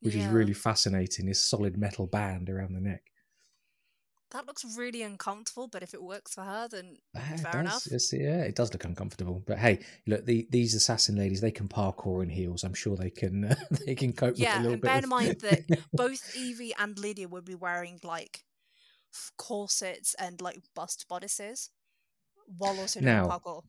Speaker 2: which is really fascinating. This solid metal band around the neck.
Speaker 3: that looks really uncomfortable but if it works for her then
Speaker 2: it
Speaker 3: fair
Speaker 2: does.
Speaker 3: enough
Speaker 2: It's- yeah, it does look uncomfortable. But hey, look, the, these assassin ladies, they can parkour in heels. I'm sure they can. Uh, they can cope with a
Speaker 3: Yeah,
Speaker 2: little
Speaker 3: and
Speaker 2: bit.
Speaker 3: bear
Speaker 2: of-
Speaker 3: in mind that both Evie and Lydia would be wearing like corsets and like bust bodices while also doing
Speaker 2: Now-
Speaker 3: parkour.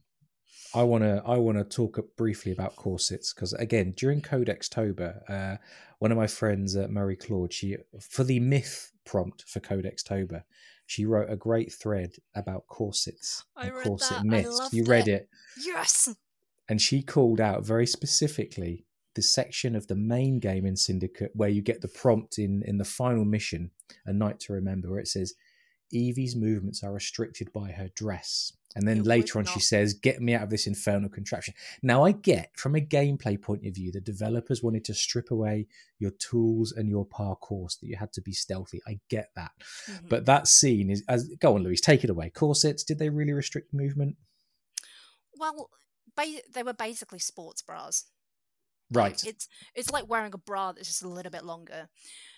Speaker 2: I want to I want to talk briefly about corsets because again during Codex Tober, uh, one of my friends, uh, Marie Claude, she for the myth prompt for Codex Tober, she wrote a great thread about corsets
Speaker 3: I
Speaker 2: and
Speaker 3: read
Speaker 2: corset
Speaker 3: that. I
Speaker 2: myths. you read
Speaker 3: it.
Speaker 2: it,
Speaker 3: Yes.
Speaker 2: and she called out very specifically the section of the main game in Syndicate where you get the prompt in in the final mission, A Night to Remember, where it says Evie's movements are restricted by her dress. And then
Speaker 3: It
Speaker 2: later on, she says, Get me out of this infernal contraption. Now, I get from a gameplay point of view, the developers wanted to strip away your tools and your parkour so that you had to be stealthy. I get that.
Speaker 3: Mhm.
Speaker 2: But that scene is, as go on, Louise, take it away. Corsets, did they really restrict movement?
Speaker 3: well, ba- they were basically sports bras. Like,
Speaker 2: Right.
Speaker 3: it's it's like wearing a bra that's just a little bit longer.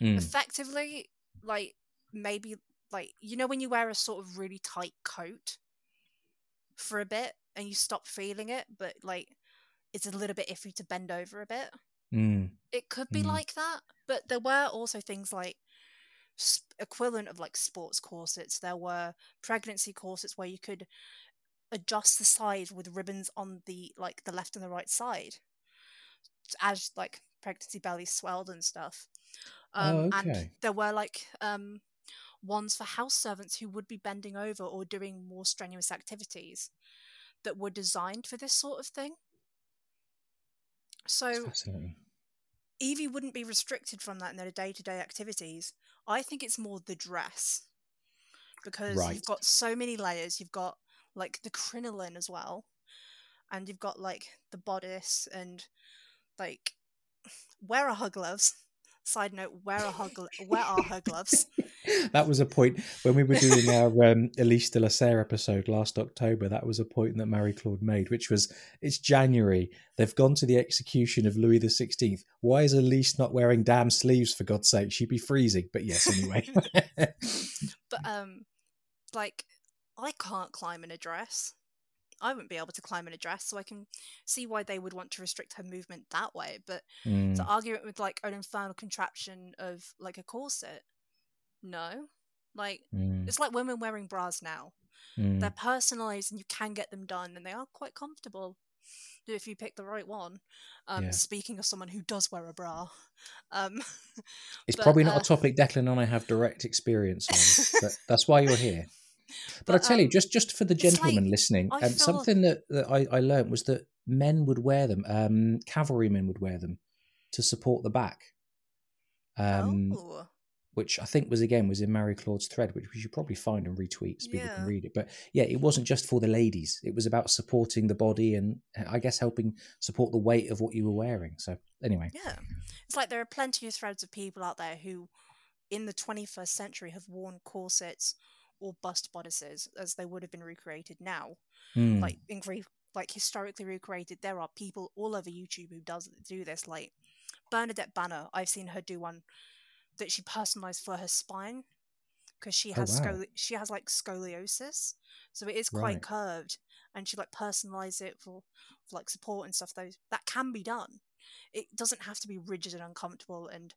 Speaker 2: Mm,
Speaker 3: Effectively, like maybe like you know when you wear a sort of really tight coat for a bit and you stop feeling it, but like it's a little bit iffy to bend over a bit.
Speaker 2: mm,
Speaker 3: It could be
Speaker 2: Mm.
Speaker 3: like that, but there were also things like equivalent of like sports corsets. There were pregnancy corsets where you could adjust the size with ribbons on the like the left and the right side as like pregnancy belly swelled and stuff. Um,
Speaker 2: Oh,
Speaker 3: And
Speaker 2: okay.
Speaker 3: there were like um, ones for house servants who would be bending over or doing more strenuous activities that were designed for this sort of thing. So. Evie wouldn't be restricted from that in their day to day activities. I think it's more the dress. Because
Speaker 2: Right.
Speaker 3: you've got so many layers. You've got like the crinoline as well. And you've got like the bodice and like where are her gloves? Side note, where are her where are her gloves?
Speaker 2: that was a point when we were doing our um, Elise de la Serre episode last October. That was a point that Marie Claude made, which was it's January. They've gone to the execution of Louis the Sixteenth. Why is Elise not wearing damn sleeves? For God's sake, she'd be freezing. But yes, anyway.
Speaker 3: But um like I can't climb in a dress. I wouldn't be able to climb in a dress, so I can see why they would want to restrict her movement that way. But
Speaker 2: Mm,
Speaker 3: to argue it with like an infernal contraption of like a corset, no. Like
Speaker 2: mm,
Speaker 3: it's like women wearing bras now.
Speaker 2: mm.
Speaker 3: They're personalized and you can get them done, and they are quite comfortable. if you pick the right one. Um,
Speaker 2: Yeah.
Speaker 3: Speaking of someone who does wear a bra, um,
Speaker 2: It's
Speaker 3: But,
Speaker 2: probably not
Speaker 3: uh,
Speaker 2: a topic Declan and I have direct experience on, but that's why you're here. But, I
Speaker 3: But,
Speaker 2: tell you,
Speaker 3: um,
Speaker 2: just just for the
Speaker 3: it's like-
Speaker 2: gentlemen listening,
Speaker 3: I
Speaker 2: um, something that, that I, I learned was that men would wear them. Um, cavalrymen would wear them to support the back. Um,
Speaker 3: oh,
Speaker 2: which I think was again was in Marie Claude's thread, which we should probably find and retweet so people
Speaker 3: Yeah.
Speaker 2: can read it. But yeah, it wasn't just for the ladies; it was about supporting the body and I guess helping support the weight of what you were wearing. So anyway,
Speaker 3: yeah. It's like there are plenty of threads of people out there who, in the 21st century, have worn corsets or bust bodices as they would have been recreated now.
Speaker 2: Hmm.
Speaker 3: like in like historically recreated there are people all over youtube who does do this like bernadette banner i've seen her do one that she personalized for her spine because she
Speaker 2: Oh,
Speaker 3: has
Speaker 2: wow.
Speaker 3: scoli- she has like scoliosis so it is quite
Speaker 2: Right.
Speaker 3: curved and she like personalized it for, for like support and stuff those that can be done it doesn't have to be rigid and uncomfortable and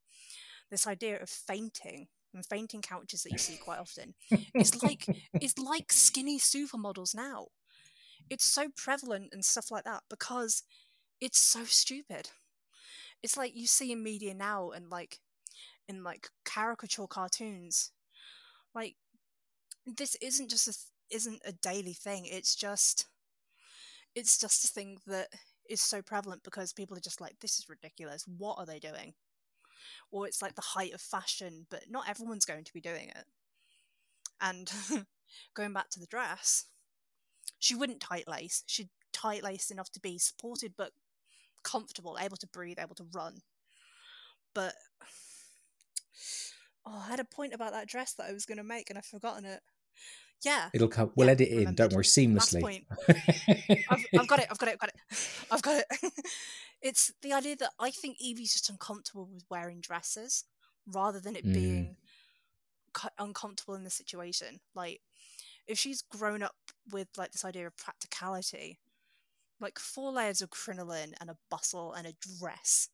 Speaker 3: this idea of fainting and fainting couches that you see quite often it's like it's like skinny supermodels now. It's so prevalent and stuff like that because it's so stupid. It's like you see in media now and like in like caricature cartoons. Like this isn't just a th- isn't a daily thing. It's just it's just a thing that is so prevalent because people are just like this is ridiculous. What are they doing? Or it's like the height of fashion, but not everyone's going to be doing it. And going back to the dress, she wouldn't tight lace. She'd tight lace enough to be supported but comfortable, able to breathe, able to run. But oh, I had a point about that dress that I was going to make and I've forgotten it. Yeah,
Speaker 2: it'll come. We'll
Speaker 3: yeah,
Speaker 2: edit it in. Don't worry, seamlessly.
Speaker 3: I've, I've got it. I've got it. I've got it. I've got it. it's the idea that I think Evie's just uncomfortable with wearing dresses rather than it
Speaker 2: Mm.
Speaker 3: being uncomfortable in the situation. Like, if she's grown up with like this idea of practicality, like four layers of crinoline and a bustle and a dress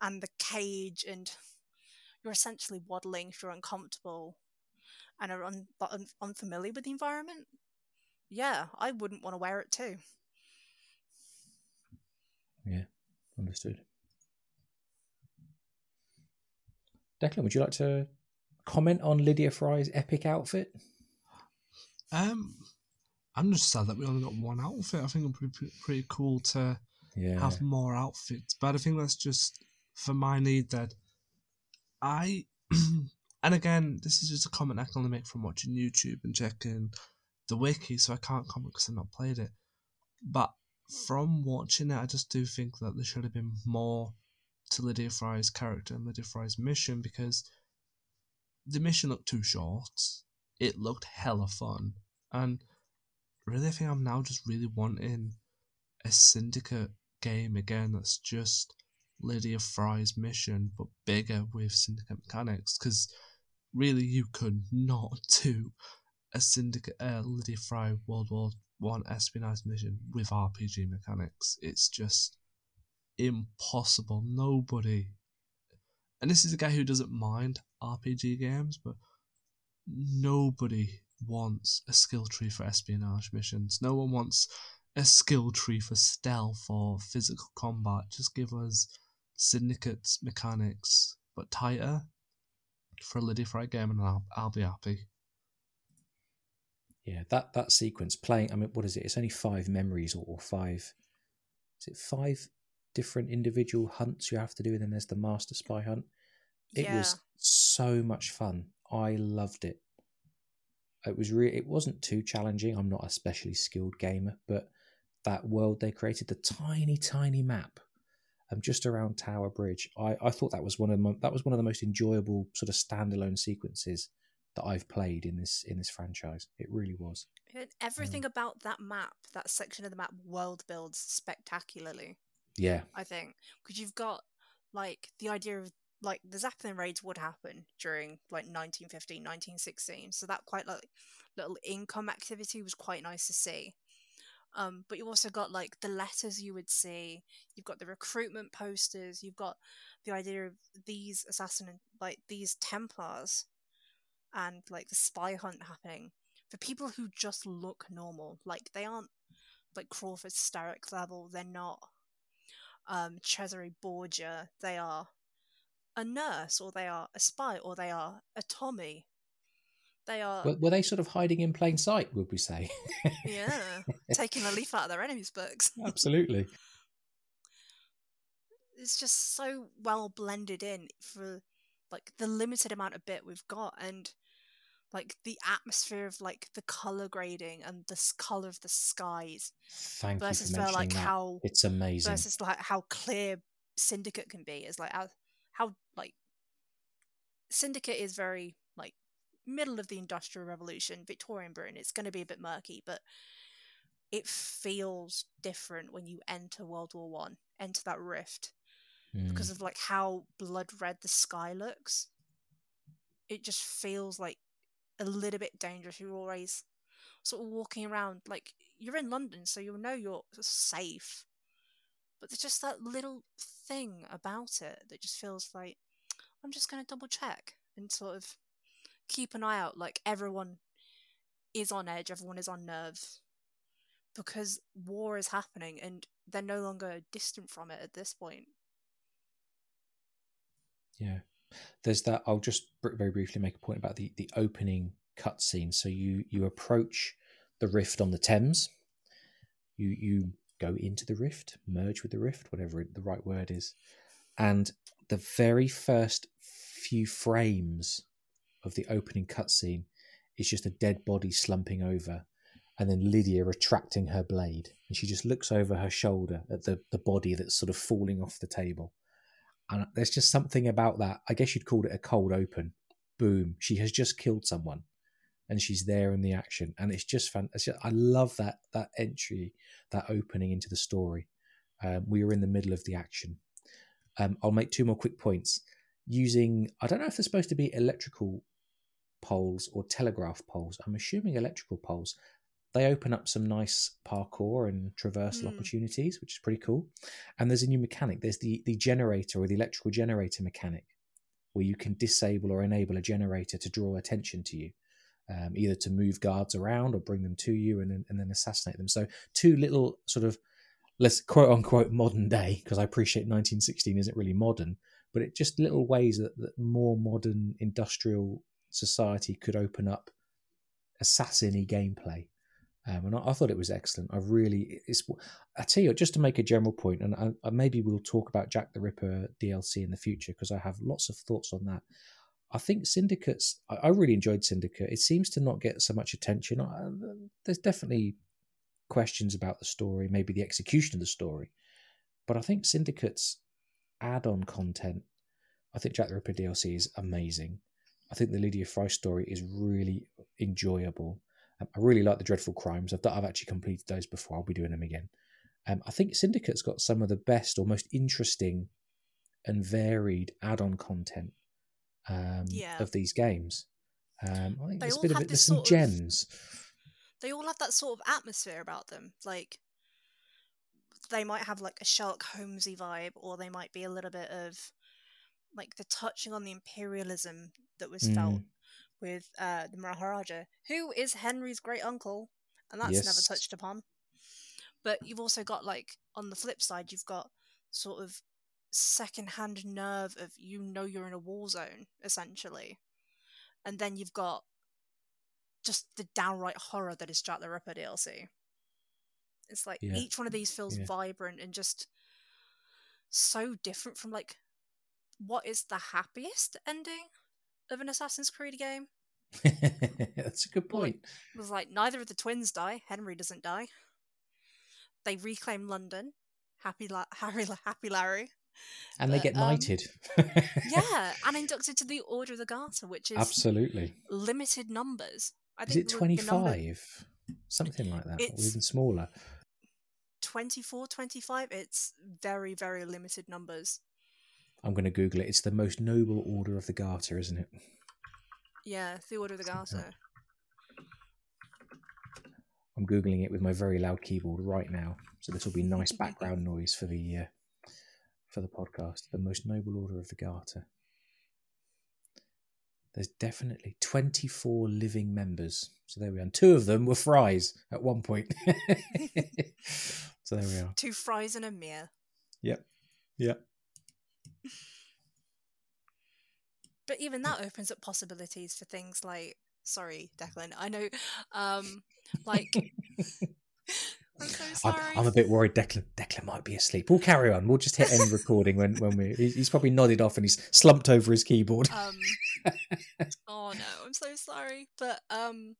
Speaker 3: and the cage, and you're essentially waddling if you're uncomfortable and are un- un- unfamiliar with the environment. Yeah, I wouldn't want to wear it too.
Speaker 2: Yeah, understood. Declan, would you like to comment on Lydia Frye's epic outfit?
Speaker 1: Um, I'm just sad that we only got one outfit. I think it'd be pretty, pretty cool to
Speaker 2: Yeah.
Speaker 1: have more outfits, but I think that's just for my need that I. and again, this is just a comment I can only make from watching YouTube and checking the wiki, so I can't comment because I've not played it. But from watching it, I just do think that there should have been more to Lydia Frye's character and Lydia Frye's mission because the mission looked too short. It looked hella fun, and really, I think I'm now just really wanting a syndicate game again that's just Lydia Frye's mission but bigger with syndicate mechanics because really you could not do a syndicate uh, Lydia Frye World War One espionage mission with RPG mechanics. It's just impossible. Nobody and this is a guy who doesn't mind RPG games, but nobody wants a skill tree for espionage missions. No one wants a skill tree for stealth or physical combat. Just give us syndicates mechanics, but tighter for a Lydia Frye game, and I'll, I'll be happy.
Speaker 2: Yeah, that that sequence playing. I mean, what is it? It's only five memories or, or five. Is it five different individual hunts you have to do, and then there's the master spy hunt. It
Speaker 3: yeah.
Speaker 2: was so much fun. I loved it. It was really. It wasn't too challenging. I'm not a especially skilled gamer, but that world they created, the tiny, tiny map, um, just around Tower Bridge. I, I thought that was one of the, that was one of the most enjoyable sort of standalone sequences that I've played in this in this franchise. It really was.
Speaker 3: And Everything about that map, that section of the map, world builds spectacularly.
Speaker 2: Yeah,
Speaker 3: I think because you've got like the idea of like the Zeppelin raids would happen during like 1915, 1916, so that quite like little income activity was quite nice to see. Um, but you've also got like the letters you would see. You've got the recruitment posters. You've got the idea of these assassin like these Templars, and like the spy hunt happening for people who just look normal. Like they aren't like Crawford Starrick level. They're not um, Cesare Borgia. They are a nurse, or they are a spy, or they are a Tommy. They are
Speaker 2: Were, were they sort of hiding in plain sight? Would we say?
Speaker 3: yeah taking a leaf out of their enemies' books.
Speaker 2: Absolutely.
Speaker 3: It's just so well blended in for like the limited amount of bit we've got, and like the atmosphere of like the color grading and the color of the skies
Speaker 2: Thank
Speaker 3: versus
Speaker 2: you for
Speaker 3: like
Speaker 2: that.
Speaker 3: how
Speaker 2: it's amazing.
Speaker 3: versus like how clear syndicate can be is like how, how like syndicate is very middle of the industrial revolution victorian britain it's going to be a bit murky but it feels different when you enter world war one enter that rift
Speaker 2: Mm.
Speaker 3: because of like how blood red the sky looks it just feels like a little bit dangerous you're always sort of walking around like you're in london so you'll know you're safe but there's just that little thing about it that just feels like i'm just going to double check and sort of keep an eye out like everyone is on edge everyone is on nerves because war is happening and they're no longer distant from it at this point
Speaker 2: Yeah, there's that. I'll just very briefly make a point about the the opening cutscene. So you you approach the rift on the Thames. You you go into the rift, merge with the rift, whatever the right word is, and the very first few frames of the opening cutscene is just a dead body slumping over, and then Lydia retracting her blade, and she just looks over her shoulder at the the body that's sort of falling off the table and there's just something about that. I guess you'd call it a cold open. Boom! She has just killed someone, and she's there in the action, and it's just fantastic. I love that that entry, that opening into the story. Um, we are in the middle of the action. Um, I'll make two more quick points. Using, I don't know if they're supposed to be electrical poles or telegraph poles. I'm assuming electrical poles. They open up some nice parkour and traversal
Speaker 3: Hmm.
Speaker 2: opportunities, which is pretty cool. And there's a new mechanic. There's the the generator or the electrical generator mechanic, where you can disable or enable a generator to draw attention to you, um, either to move guards around or bring them to you and then, and then assassinate them. So two little sort of let's quote unquote modern day because I appreciate 1916 isn't really modern, but it just little ways that, that more modern industrial society could open up assassin-y gameplay. Um, and I, I thought it was excellent. I really, it's. I tell you, just to make a general point, and I, I, maybe we'll talk about Jack the Ripper DLC in the future because I have lots of thoughts on that. I think Syndicates. I, I really enjoyed Syndicate. It seems to not get so much attention. There's definitely questions about the story, maybe the execution of the story, but I think Syndicate's add-on content. I think Jack the Ripper DLC is amazing. I think the Lydia Frye story is really enjoyable. Um, I really like the Dreadful Crimes. I've I've actually completed those before. I'll be doing them again. Um, I think Syndicate's got some of the best or most interesting and varied add-on content um,
Speaker 3: Yeah.
Speaker 2: of these games. Um, I think
Speaker 3: They
Speaker 2: there's a
Speaker 3: all
Speaker 2: bit of
Speaker 3: have
Speaker 2: it. There's
Speaker 3: this
Speaker 2: some
Speaker 3: sort of-
Speaker 2: gems.
Speaker 3: they all have that sort of atmosphere about them. Like they might have like a Sherlock Holmesy vibe, or they might be a little bit of like the touching on the imperialism that was felt
Speaker 2: Mm.
Speaker 3: with uh, the Maharaja, who is Henry's great uncle, and that's never touched upon. But you've also got like on the flip side, you've got sort of second-hand nerve of you know you're in a war zone essentially, and then you've got just the downright horror that is Jack the Ripper DLC. It's like
Speaker 2: Yeah.
Speaker 3: each one of these feels
Speaker 2: Yeah.
Speaker 3: vibrant and just so different from like what is the happiest ending of an Assassin's Creed game?
Speaker 2: That's a good
Speaker 3: Well,
Speaker 2: point.
Speaker 3: It was like neither of the twins die. Henry doesn't die. They reclaim London. Happy, La- Harry, La- Happy Larry.
Speaker 2: And they
Speaker 3: but,
Speaker 2: get
Speaker 3: um,
Speaker 2: knighted.
Speaker 3: Yeah, and inducted to the Order of the Garter, which is
Speaker 2: Absolutely.
Speaker 3: limited numbers. I
Speaker 2: Is it
Speaker 3: number-
Speaker 2: 25? Something like that, or even smaller.
Speaker 3: 24, 25, it's very, very limited numbers.
Speaker 2: I'm going to Google it. It's the most noble order of the Garter, isn't it?
Speaker 3: Yeah, the Order of the Garter.
Speaker 2: I'm googling it with my very loud keyboard right now, so this will be nice background noise for the uh, for the podcast. The most noble order of the Garter. There's definitely 24 living members. So there we are. And two of them were Fryes at one point. so there we are.
Speaker 3: Two Fryes and a mere.
Speaker 2: Yep. Yep.
Speaker 3: But even that opens up possibilities for things like sorry, Declan. I know um like I'm so sorry.
Speaker 2: I'm a bit worried Declan Declan might be asleep. We'll carry on. We'll just hit end recording when, when we he's he's probably nodded off and he's slumped over his keyboard.
Speaker 3: um oh no i'm so sorry but um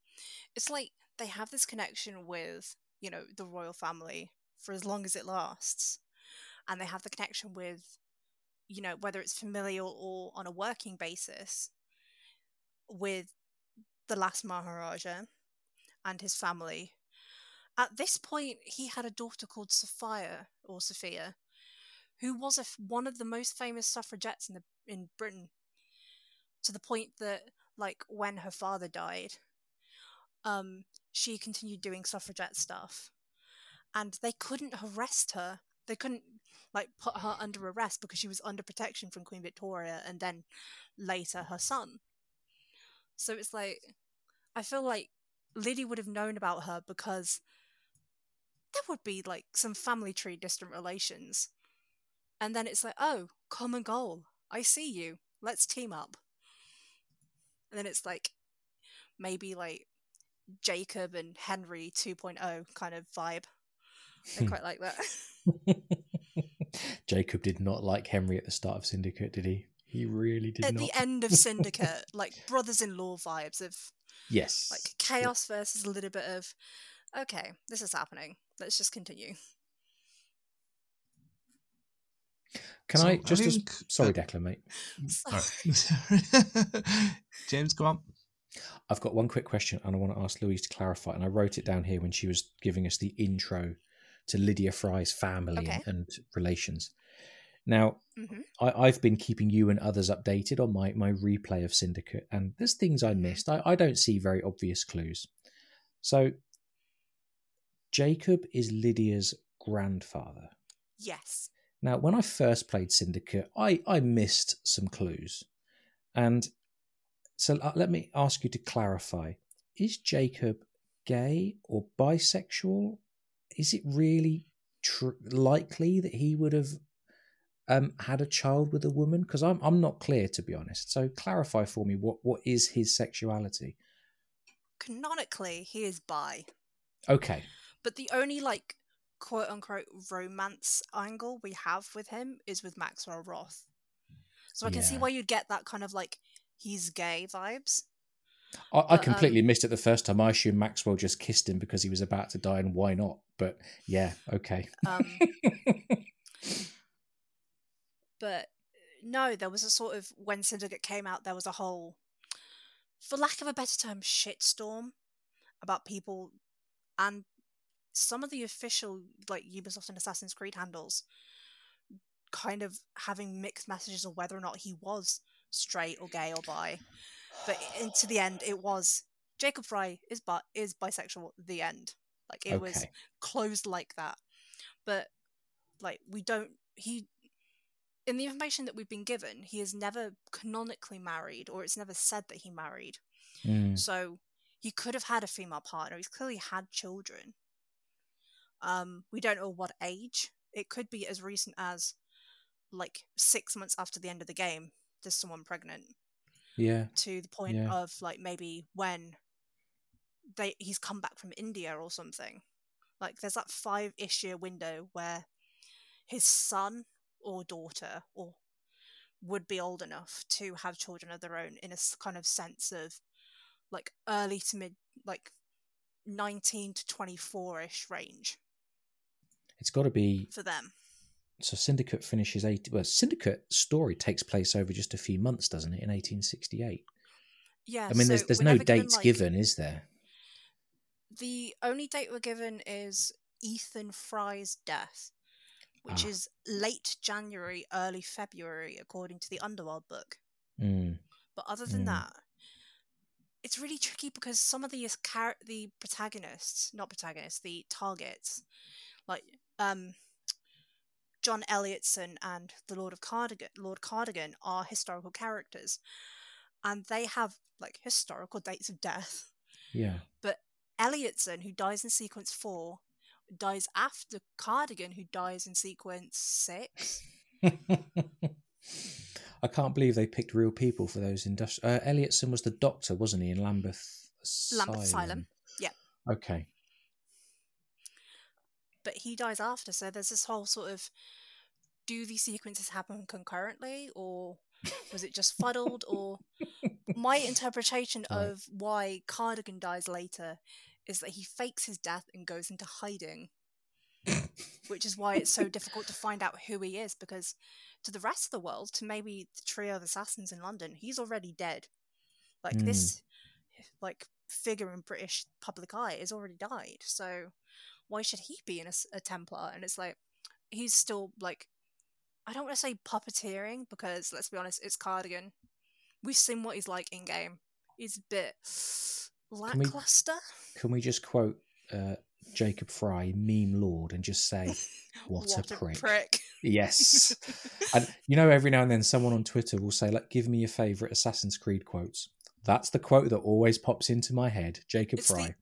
Speaker 3: it's like they have this connection with you know the royal family for as long as it lasts and they have the connection with you know whether it's familial or on a working basis with the last maharaja and his family. At this point he had a daughter called sophia or sophia who was a one of the most famous suffragettes in the in britain to the point that like when her father died um she continued doing suffragette stuff. And they couldn't arrest her they couldn't like put her under arrest because she was under protection from queen victoria and then later her son. So it's like i feel like liddy would have known about her because there would be like some family tree distant relations. And then it's like oh common goal. I see you. Let's team up. And then it's like maybe like Jacob and Henry 2.0 kind of vibe. I quite like that.
Speaker 2: Jacob did not like Henry at the start of Syndicate, did he? He really did
Speaker 3: At
Speaker 2: not.
Speaker 3: the end of Syndicate, like brothers-in-law vibes of
Speaker 2: yes.
Speaker 3: like chaos versus a little bit of okay, this is happening. Let's just continue.
Speaker 2: Can
Speaker 1: So
Speaker 2: I
Speaker 1: I
Speaker 2: just as-
Speaker 1: think-
Speaker 2: sorry,
Speaker 1: uh,
Speaker 2: Declan, mate.
Speaker 1: Sorry. James, go on.
Speaker 2: I've got one quick question and I want to ask Louise to clarify. And I wrote it down here when she was giving us the intro to Lydia Frye's family
Speaker 3: Okay.
Speaker 2: and, and relations. Now,
Speaker 3: hmm
Speaker 2: I, I've been keeping you and others updated on my, my replay of Syndicate, and there's things I
Speaker 3: Mhm.
Speaker 2: missed. I, I don't see very obvious clues. So, Jacob is Lydia's grandfather.
Speaker 3: Yes.
Speaker 2: Now, when I first played Syndicate, I, I missed some clues. And so uh, let me ask you to clarify is Jacob gay or bisexual? Is it really tr- likely that he would have um, had a child with a woman? Because I'm, I'm not clear, to be honest. So clarify for me what, what is his sexuality?
Speaker 3: Canonically, he is bi,
Speaker 2: Okay.
Speaker 3: but the only like quote unquote romance angle we have with him is with Maxwell Roth. So I can see why you'd get that kind of like he's gay vibes.
Speaker 2: I, I
Speaker 3: But, um,
Speaker 2: completely missed it the first time. I assume Maxwell just kissed him because he was about to die, and why not? But yeah, okay.
Speaker 3: Um, but no, there was a sort of when Syndicate came out, there was a whole, for lack of a better term, shitstorm about people and some of the official like Ubisoft and Assassin's Creed handles kind of having mixed messages of whether or not he was straight or gay or bi. But in, to the end, it was Jacob Frye is bi- is bisexual. The end, like it was closed like that. But like we don't he in the information that we've been given, he is never canonically married or it's never said that he married.
Speaker 2: Mm,
Speaker 3: So he could have had a female partner. He's clearly had children. Um we don't know what age. It could be as recent as like 6 months after the end of the game there's someone pregnant
Speaker 2: yeah.
Speaker 3: to the point
Speaker 2: Yeah.
Speaker 3: of like maybe when they he's come back from India or something. Like there's that five ish year window where his son or daughter or would be old enough to have children of their own in a kind of sense of like early to mid like 19 to 24 ish range
Speaker 2: It's got to be
Speaker 3: for them.
Speaker 2: so. Syndicate finishes 80 Well, Syndicate story takes place over just a few months, doesn't it? In 1868.
Speaker 3: Yeah.
Speaker 2: I mean, there's
Speaker 3: so
Speaker 2: there's
Speaker 3: we're
Speaker 2: no dates
Speaker 3: like-
Speaker 2: given, is there?
Speaker 3: The only date we're given is Ethan Frye's death, which
Speaker 2: Ah.
Speaker 3: is late January, early February, according to the Underworld book.
Speaker 2: Mm,
Speaker 3: But other than
Speaker 2: Mm.
Speaker 3: that, it's really tricky because some of the char- the protagonists, not protagonists, the targets, like um, John Elliotson and the Lord of Cardigan, Lord Cardigan, are historical characters, and they have like historical dates of death.
Speaker 2: Yeah.
Speaker 3: But Elliotson, who dies in sequence four, dies after Cardigan, who dies in sequence six.
Speaker 2: I can't believe they picked real people for those industrial. Uh, Elliotson was the doctor, wasn't he, in Lambeth Asylum?
Speaker 3: Lambeth Asylum, yeah.
Speaker 2: Okay.
Speaker 3: But he dies after, so there's this whole sort of do these sequences happen concurrently or was it just fuddled or my interpretation
Speaker 2: Right.
Speaker 3: of why Cardigan dies later is that he fakes his death and goes into hiding. which is why it's so difficult to find out who he is because to the rest of the world, to maybe the trio of assassins in London, he's already dead. Like
Speaker 2: Mm.
Speaker 3: this like figure in British public eye has already died. So why should he be in a Templar? And it's like he's still like I don't want to say puppeteering because let's be honest, it's Cardigan. We've seen what he's like in game. He's a bit lackluster.
Speaker 2: Can we just quote uh, Jacob Frye, meme lord, and just say, "What, a prick." prick. Yes. and you know, every now and then, someone on Twitter will say, "Like, give me your favorite Assassin's Creed quotes." That's the quote that always pops into my head. Jacob
Speaker 3: It's
Speaker 2: Frye.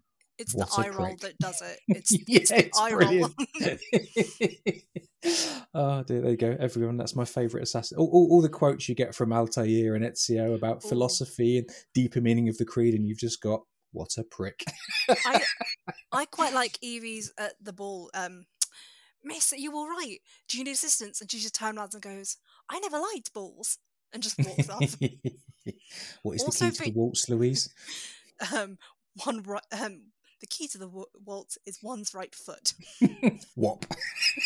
Speaker 3: It's
Speaker 2: What
Speaker 3: the eye roll that does it. It's,
Speaker 2: Yeah,
Speaker 3: it's the
Speaker 2: it's
Speaker 3: eye roll.
Speaker 2: brilliant. oh dear, there you go, everyone. That's my favourite assassin. All, all, all the quotes you get from Altair and Ezio about
Speaker 3: Ooh.
Speaker 2: philosophy and deeper meaning of the creed, and you've just got what a prick.
Speaker 3: I I quite like Evie's at the ball. Um, Miss, are you all right? Do you need assistance? And she just turns around and goes, "I never liked balls," and just walks off.
Speaker 2: what is
Speaker 3: Also
Speaker 2: the key to the waltz, Louise?
Speaker 3: um, one right. Um, the key to the wa- waltz is one's right foot.
Speaker 2: Whop.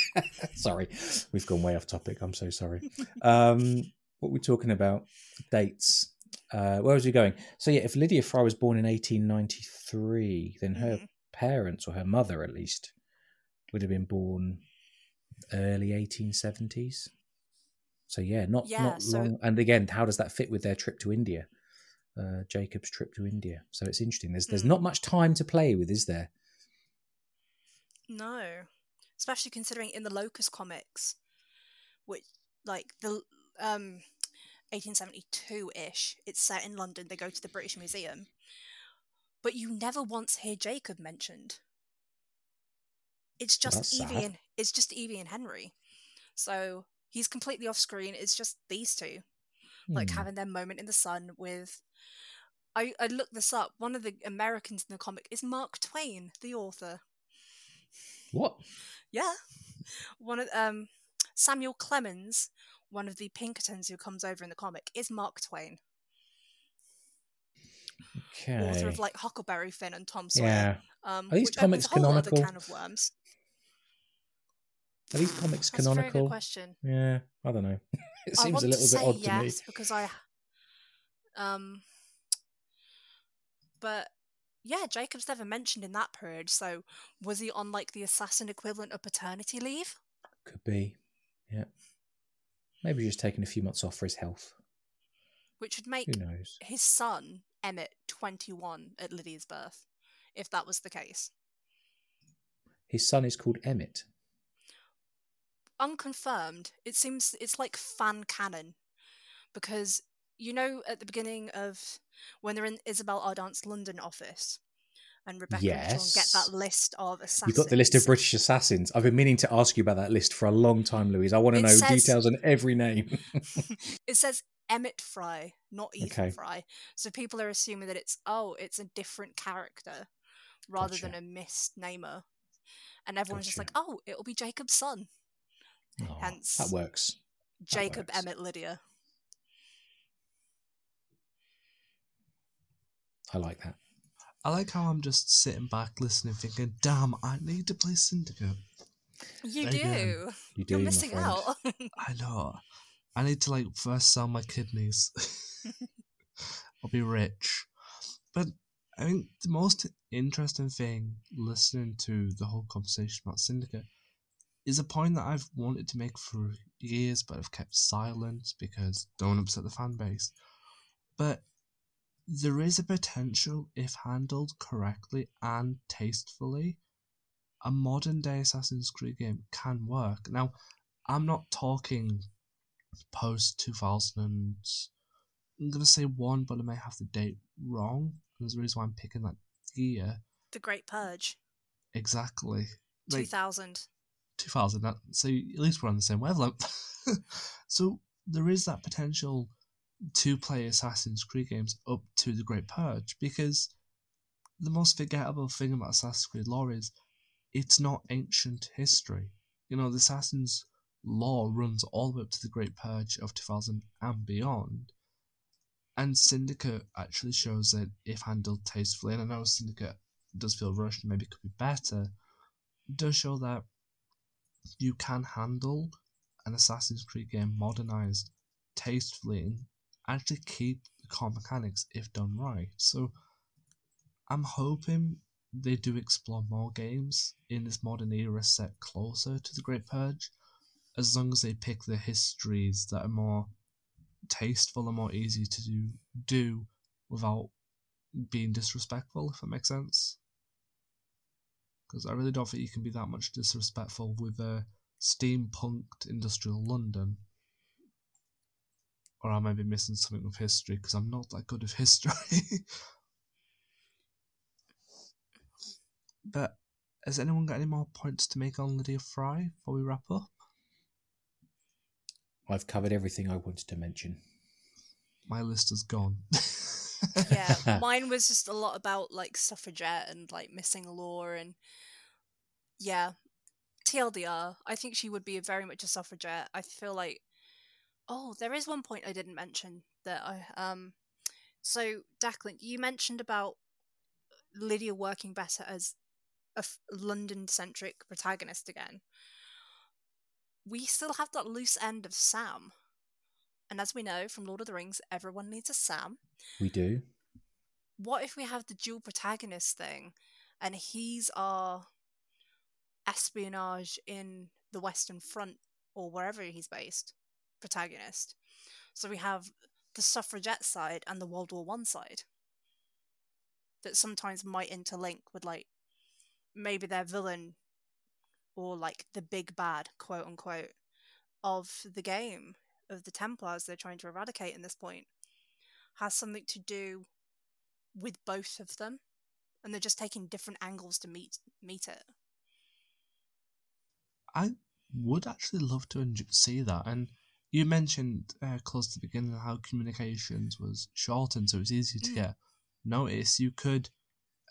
Speaker 2: sorry, we've gone way off topic. I'm so sorry. Um, what we're talking about dates. Uh, where was we going? So yeah, if Lydia Frye was born in 1893, then her
Speaker 3: Mhm.
Speaker 2: parents or her mother at least would have been born early 1870s. So yeah, not
Speaker 3: Yeah,
Speaker 2: not
Speaker 3: so-
Speaker 2: long. And again, how does that fit with their trip to India? Uh, Jacob's trip to India. So it's interesting. There's there's
Speaker 3: Mm.
Speaker 2: not much time to play with, is there?
Speaker 3: No, especially considering in the Locus comics, which like the um 1872-ish, it's set in London. They go to the British Museum, but you never once hear Jacob mentioned. It's just
Speaker 2: that's
Speaker 3: Evie
Speaker 2: sad.
Speaker 3: and it's just Evie and Henry, so he's completely off screen. It's just these two, like
Speaker 2: Hmm.
Speaker 3: having their moment in the sun with. I, I looked this up. One of the Americans in the comic is Mark Twain, the author.
Speaker 2: What?
Speaker 3: Yeah. One of um Samuel Clemens, one of the Pinkertons who comes over in the comic, is Mark Twain,
Speaker 2: Okay.
Speaker 3: author of like Huckleberry Finn and Tom Sawyer.
Speaker 2: yeah.
Speaker 3: Um,
Speaker 2: Are these
Speaker 3: which
Speaker 2: comics
Speaker 3: opens a whole other
Speaker 2: canonical?
Speaker 3: can of worms.
Speaker 2: Are these comics
Speaker 3: That's a very good
Speaker 2: canonical?
Speaker 3: question.
Speaker 2: Yeah, I don't know. It seems a little bit odd
Speaker 3: yes
Speaker 2: to me.
Speaker 3: because I, um, but yeah, Jacob's never mentioned in that period. So was he on like the assassin equivalent of paternity leave?
Speaker 2: Could be. Yeah. Maybe just taking a few months off for his health.
Speaker 3: Which would make
Speaker 2: Who knows?
Speaker 3: his son Emmett 21 at Lydia's birth, if that was the case.
Speaker 2: His son is called Emmett.
Speaker 3: Unconfirmed, it seems it's like fan canon because you know at the beginning of when they're in Isabelle Ardant's London office and Rebecca and Sean get that list of assassins.
Speaker 2: You've got the list of British assassins. I've been meaning to ask you about that list for a long time, Louise. I want to
Speaker 3: It
Speaker 2: know
Speaker 3: says-
Speaker 2: details on every name.
Speaker 3: It says Emmett Frye, not Ethan
Speaker 2: Okay.
Speaker 3: Frye. So people are assuming that it's oh, it's a different character rather than
Speaker 2: Gotcha.
Speaker 3: a misnamer. And everyone's just like, oh, it'll be Jacob's son.
Speaker 2: Oh, Aw,
Speaker 3: Hence-
Speaker 2: that works.
Speaker 3: Jacob
Speaker 2: works.
Speaker 3: Emmett Lydia.
Speaker 2: I like that.
Speaker 1: I like how I'm just sitting back listening, thinking, "Damn, I need to play Syndicate."
Speaker 3: You
Speaker 1: Again.
Speaker 3: do.
Speaker 2: You do,
Speaker 3: You're missing out.
Speaker 1: I know. I need to like first sell my kidneys. I'll be rich. But I think the most interesting thing listening to the whole conversation about Syndicate is a point that I've wanted to make for years, but I've kept silent because don't upset the fan base. But there is a potential, if handled correctly and tastefully, a modern day Assassin's Creed game can work. Now, I'm not talking post 2000 I'm gonna say one, but I may have the date wrong. There's a reason why I'm picking that year.
Speaker 3: The Great Purge,
Speaker 1: Exactly.
Speaker 3: two
Speaker 1: Like,
Speaker 3: thousand.
Speaker 1: 2000. That, so at least we're on the same wavelength. so there is that potential to play Assassin's Creed games up to the Great Purge because the most forgettable thing about Assassin's Creed lore is it's not ancient history. You know, the Assassin's lore runs all the way up to the Great Purge of 2000 and beyond. And Syndicate actually shows that if handled tastefully, and I know Syndicate does feel rushed maybe could be better, does show that you can handle an Assassin's Creed game modernized tastefully and actually keep the core mechanics if done right. So I'm hoping they do explore more games in this modern era set closer to the Great Purge, as long as they pick the histories that are more tasteful and more easy to do do without being disrespectful, if that makes sense. Because I really don't think you can be that much disrespectful with a steampunked industrial London. Or I may be missing something with history because I'm not that good with history. but has anyone got any more points to make on Lydia Frye before we wrap up?
Speaker 2: I've covered everything I wanted to mention.
Speaker 1: My list is gone.
Speaker 3: Yeah, mine was just a lot about like suffragette and like missing law and yeah, TLDR. I think she would be very much a suffragette. I feel like oh, there is one point I didn't mention that I um. So Declan, you mentioned about Lydia working better as a f- London-centric protagonist again. We still have that loose end of Sam. And as we know from Lord of the Rings, everyone needs a Sam
Speaker 2: We do.
Speaker 3: what if we have the dual protagonist thing and he's our espionage in the Western Front or wherever he's based protagonist? So we have the suffragette side and the World War One side that sometimes might interlink with like maybe their villain or like the big bad quote unquote of the game of the Templars they're trying to eradicate in this point has something to do with both of them and they're just taking different angles to meet meet it
Speaker 1: I would actually love to see that. And you mentioned uh, close to the beginning how communications was shortened, so it's easy to
Speaker 3: Mm.
Speaker 1: get notice. You could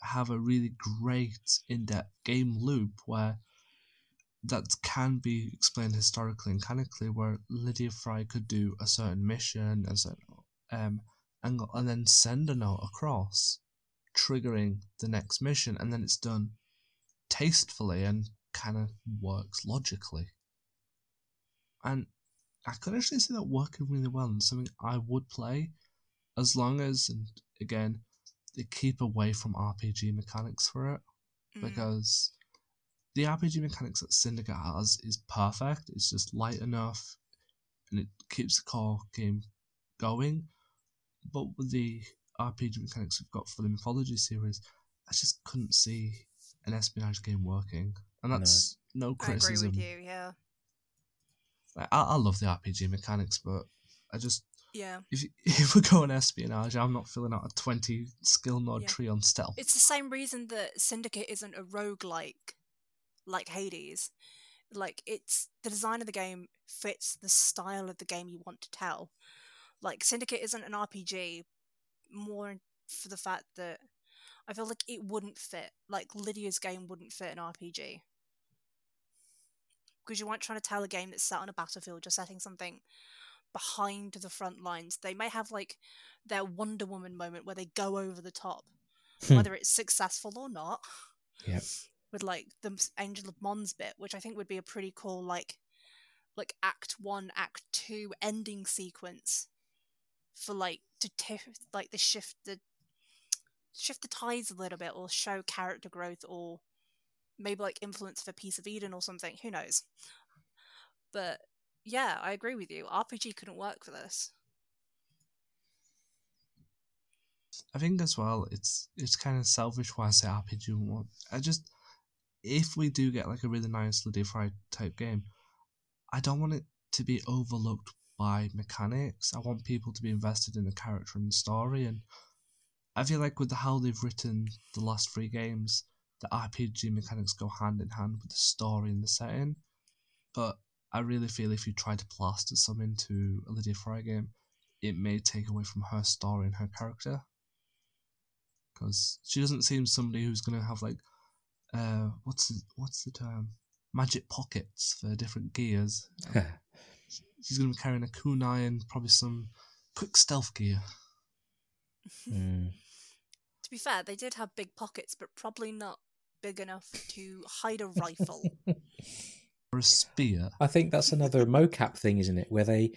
Speaker 1: have a really great in-depth game loop where that can be explained historically and canonically, where Lydia Frye could do a certain mission and certain um, angle, and then send a note across, triggering the next mission, and then it's done tastefully and kind of works logically. And I could actually see that working really well and something I would play as long as, and again, they keep away from RPG mechanics for it
Speaker 3: Mm.
Speaker 1: because the RPG mechanics that Syndicate has is perfect. It's just light enough and it keeps the core game going. But with the RPG mechanics we've got for the Mythology series, I just couldn't see an espionage game working. And
Speaker 2: No.
Speaker 1: that's no,
Speaker 3: i agree
Speaker 1: criticism.
Speaker 3: with you yeah
Speaker 1: Like, I, I love the RPG mechanics, but I just
Speaker 3: yeah
Speaker 1: if if we go on espionage, I'm not filling out a twenty skill node
Speaker 3: Yeah.
Speaker 1: tree on stealth.
Speaker 3: it's the same reason that syndicate isn't a roguelike like hades like it's the design of the game fits the style of the game you want to tell like syndicate isn't an rpg more for the fact that i feel like it wouldn't fit like lydia's game wouldn't fit an rpg because you weren't trying to tell a game that's set on a battlefield you're setting something behind the front lines they may have like their wonder woman moment where they go over the top
Speaker 2: Hmm.
Speaker 3: whether it's successful or not
Speaker 2: Yep.
Speaker 3: with like the angel of mons bit which i think would be a pretty cool like like act one act two ending sequence for like to tiff like the shift the shift the tides a little bit or show character growth or maybe like influence for piece of eden or something who knows but yeah i agree with you rpg couldn't work for this
Speaker 1: I think as well, it's it's kind of selfish why I say RPG. I just if we do get like a really nice Lydia Frye type game, I don't want it to be overlooked by mechanics. I want people to be invested in the character and the story, and I feel like with how they've written the last three games, the RPG mechanics go hand in hand with the story and the setting. But I really feel if you try to plaster some into a Lydia Frye game, it may take away from her story and her character. Because she doesn't seem somebody who's gonna have like, uh, what's the, what's the term? Magic pockets for different gears. She's gonna be carrying a kunai and probably some quick stealth gear.
Speaker 2: Mm.
Speaker 3: To be fair, they did have big pockets, but probably not big enough to hide a rifle.
Speaker 1: Or a spear.
Speaker 2: I think that's another mocap thing, isn't it? Where they,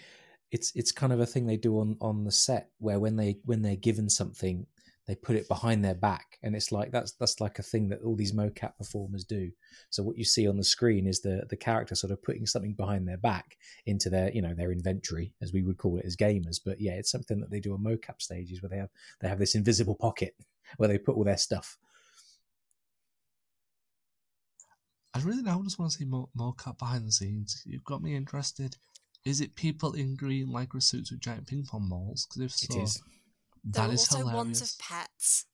Speaker 2: it's it's kind of a thing they do on on the set where when they when they're given something, they put it behind their back, and it's like that's that's like a thing that all these mocap performers do. So what you see on the screen is the the character sort of putting something behind their back into their you know their inventory, as we would call it as gamers. But yeah, it's something that they do on mocap stages where they have they have this invisible pocket where they put all their stuff.
Speaker 1: I really now just want to see more more cut behind the scenes. You've got me interested. Is it people in green lycra suits with giant ping pong balls? Because if
Speaker 2: It
Speaker 1: so,
Speaker 2: is.
Speaker 3: there
Speaker 1: that
Speaker 3: were
Speaker 1: is
Speaker 3: also
Speaker 1: hilarious.
Speaker 3: ones of pets.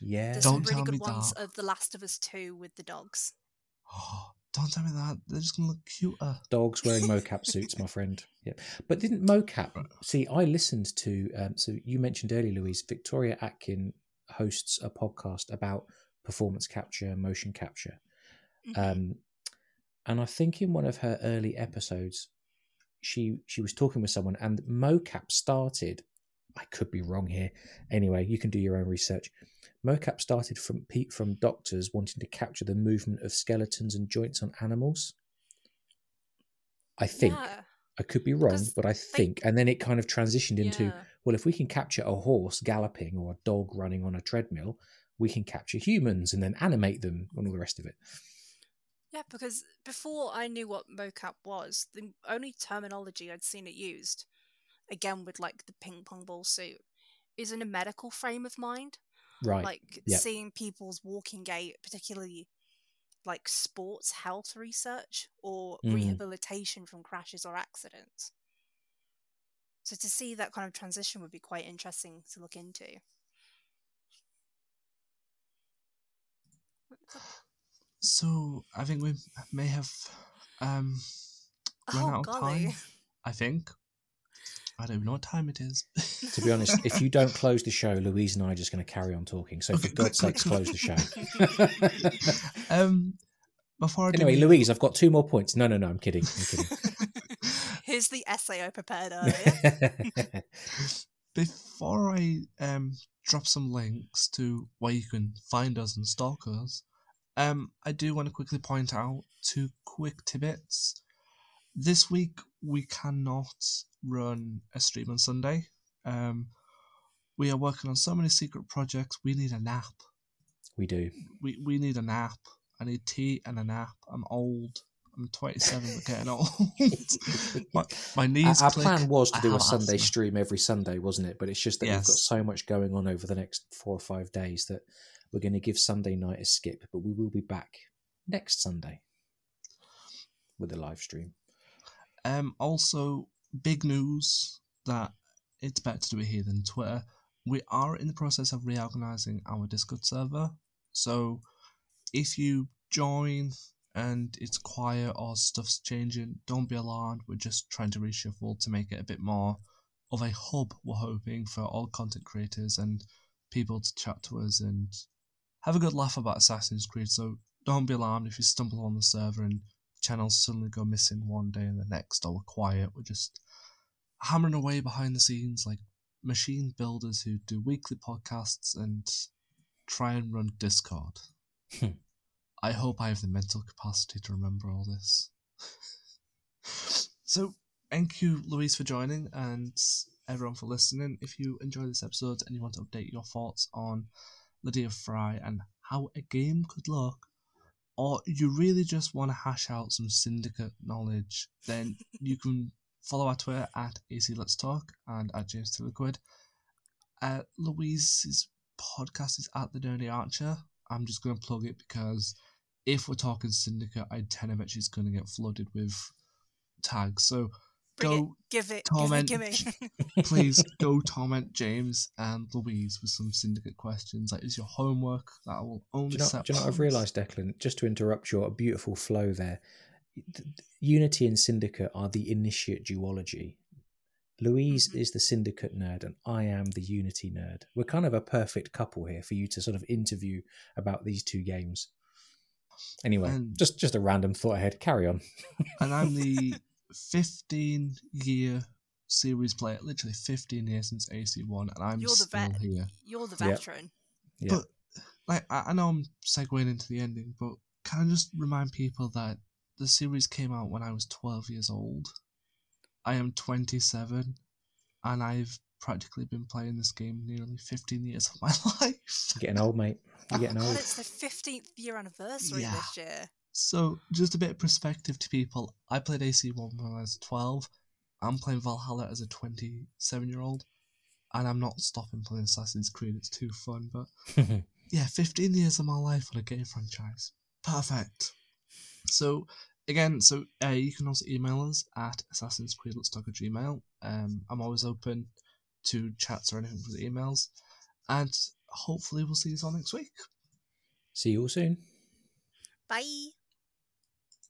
Speaker 2: Yeah.
Speaker 3: There's
Speaker 1: Don't
Speaker 3: some really
Speaker 1: tell
Speaker 3: good
Speaker 1: me
Speaker 3: ones
Speaker 1: that.
Speaker 3: of The Last of Us 2 with the dogs.
Speaker 1: Oh, don't tell me that. They're just gonna look cuter.
Speaker 2: Dogs wearing mocap suits, my friend. Yep. But didn't mocap? See, I listened to. Um, so you mentioned earlier, Louise. Victoria Atkin hosts a podcast about performance capture, motion capture,
Speaker 3: Mhm.
Speaker 2: um, and I think in one of her early episodes, she she was talking with someone, and mocap started. I could be wrong here. Anyway, you can do your own research. Mocap started from from doctors wanting to capture the movement of skeletons and joints on animals. I think
Speaker 3: Yeah,
Speaker 2: I could be wrong,
Speaker 3: Because
Speaker 2: but I think, and then it kind of transitioned into
Speaker 3: yeah.
Speaker 2: well, if we can capture a horse galloping or a dog running on a treadmill, we can capture humans and then animate them and all the rest of it.
Speaker 3: Yeah, because before I knew what mocap was, the only terminology I'd seen it used, again with like the ping pong ball suit, is in a medical frame of mind.
Speaker 2: Right.
Speaker 3: Like
Speaker 2: yeah.
Speaker 3: seeing people's walking gait, particularly like sports health research or
Speaker 2: Mm.
Speaker 3: rehabilitation from crashes or accidents. So to see that kind of transition would be quite interesting to look into.
Speaker 1: So I think we may have um run
Speaker 3: Oh
Speaker 1: out of
Speaker 3: golly.
Speaker 1: time. I think. I don't know what time it is.
Speaker 2: to be honest, if you don't close the show, Louise and I are just going to carry on talking. So, for God's
Speaker 1: quick,
Speaker 2: sakes, close the show.
Speaker 1: um, before I do
Speaker 2: anyway,
Speaker 1: leave-
Speaker 2: Louise, I've got two more points. No, no, no, I'm kidding. I'm kidding.
Speaker 3: Here's the essay I prepared earlier.
Speaker 1: before I um drop some links to where you can find us and stalk us, um, I do want to quickly point out two quick tidbits. This week we cannot run a stream on Sunday. Um, we are working on so many secret projects. We need a nap.
Speaker 2: we do.
Speaker 1: We we need a nap. I need tea and a nap. I'm old. I'm 27, but getting old. my, my knees.
Speaker 2: our
Speaker 1: click.
Speaker 2: plan was to
Speaker 1: I
Speaker 2: do a Sunday
Speaker 1: asthma.
Speaker 2: stream every Sunday, wasn't it? But it's just that we've got so much going on over the next four or five days that we're going to give Sunday night a skip. But we will be back next Sunday with a live stream.
Speaker 1: Um, also, big news that it's better to do it here than Twitter. We are in the process of reorganizing our Discord server. So, if you join and it's quiet or stuff's changing, don't be alarmed. We're just trying to reshuffle to make it a bit more of a hub, we're hoping, for all content creators and people to chat to us and have a good laugh about Assassin's Creed. So, don't be alarmed if you stumble on the server and channels suddenly go missing one day and the next, or we're quiet. We're just hammering away behind the scenes like machine builders who do weekly podcasts and try and run Discord.
Speaker 2: Hmm.
Speaker 1: I hope I have the mental capacity to remember all this. so, thank you, Louise, for joining and everyone for listening. If you enjoyed this episode and you want to update your thoughts on Lydia Frye and how a game could look, or you really just want to hash out some syndicate knowledge, then you can follow our Twitter at AC Let's Talk and at James Tilliquid. Uh, Louise's podcast is at The Dirty Archer. I'm just going to plug it because if we're talking syndicate, I tend to bet she's going to get flooded with tags. So
Speaker 3: Bring it.
Speaker 1: go
Speaker 3: Give it.
Speaker 1: torment-
Speaker 3: Give it. Gimme.
Speaker 1: please go torment James and Louise with some syndicate questions. Like, is your homework. That I will only
Speaker 2: Do you know,
Speaker 1: set
Speaker 2: do you know what I've realised, Declan? Just to interrupt your beautiful flow there, th- Unity and Syndicate are the initiate duology. Louise
Speaker 3: Mhm.
Speaker 2: is the Syndicate nerd, and I am the Unity nerd. We're kind of a perfect couple here for you to sort of interview about these two games. Anyway,
Speaker 1: And-
Speaker 2: just just a random thought ahead. Carry on.
Speaker 1: and I'm the 15 year series player, literally 15 years since AC1, and I'm
Speaker 3: You're the
Speaker 1: still
Speaker 3: vet.
Speaker 1: here.
Speaker 3: You're the
Speaker 2: Yep.
Speaker 3: veteran.
Speaker 2: Yeah.
Speaker 1: But like, I, I know I'm segueing into the ending, but can I just remind people that the series came out when I was 12 years old? I am 27, and I've practically been playing this game nearly 15 years of my life.
Speaker 2: You're getting old, mate. You're getting
Speaker 3: God,
Speaker 2: old.
Speaker 3: it's the 15th year anniversary
Speaker 1: Yeah.
Speaker 3: this year.
Speaker 1: So, just a bit of perspective to people. I played AC1 when I was 12. I'm playing Valhalla as a 27 year old. And I'm not stopping playing Assassin's Creed. It's too fun. But yeah, 15 years of my life on a game franchise. Perfect. So, again, so uh, you can also email us at Assassin's Creed Let's Talk at Gmail. Um, I'm always open to chats or anything for the emails. And hopefully, we'll see you all next week.
Speaker 2: See you all soon.
Speaker 3: Bye.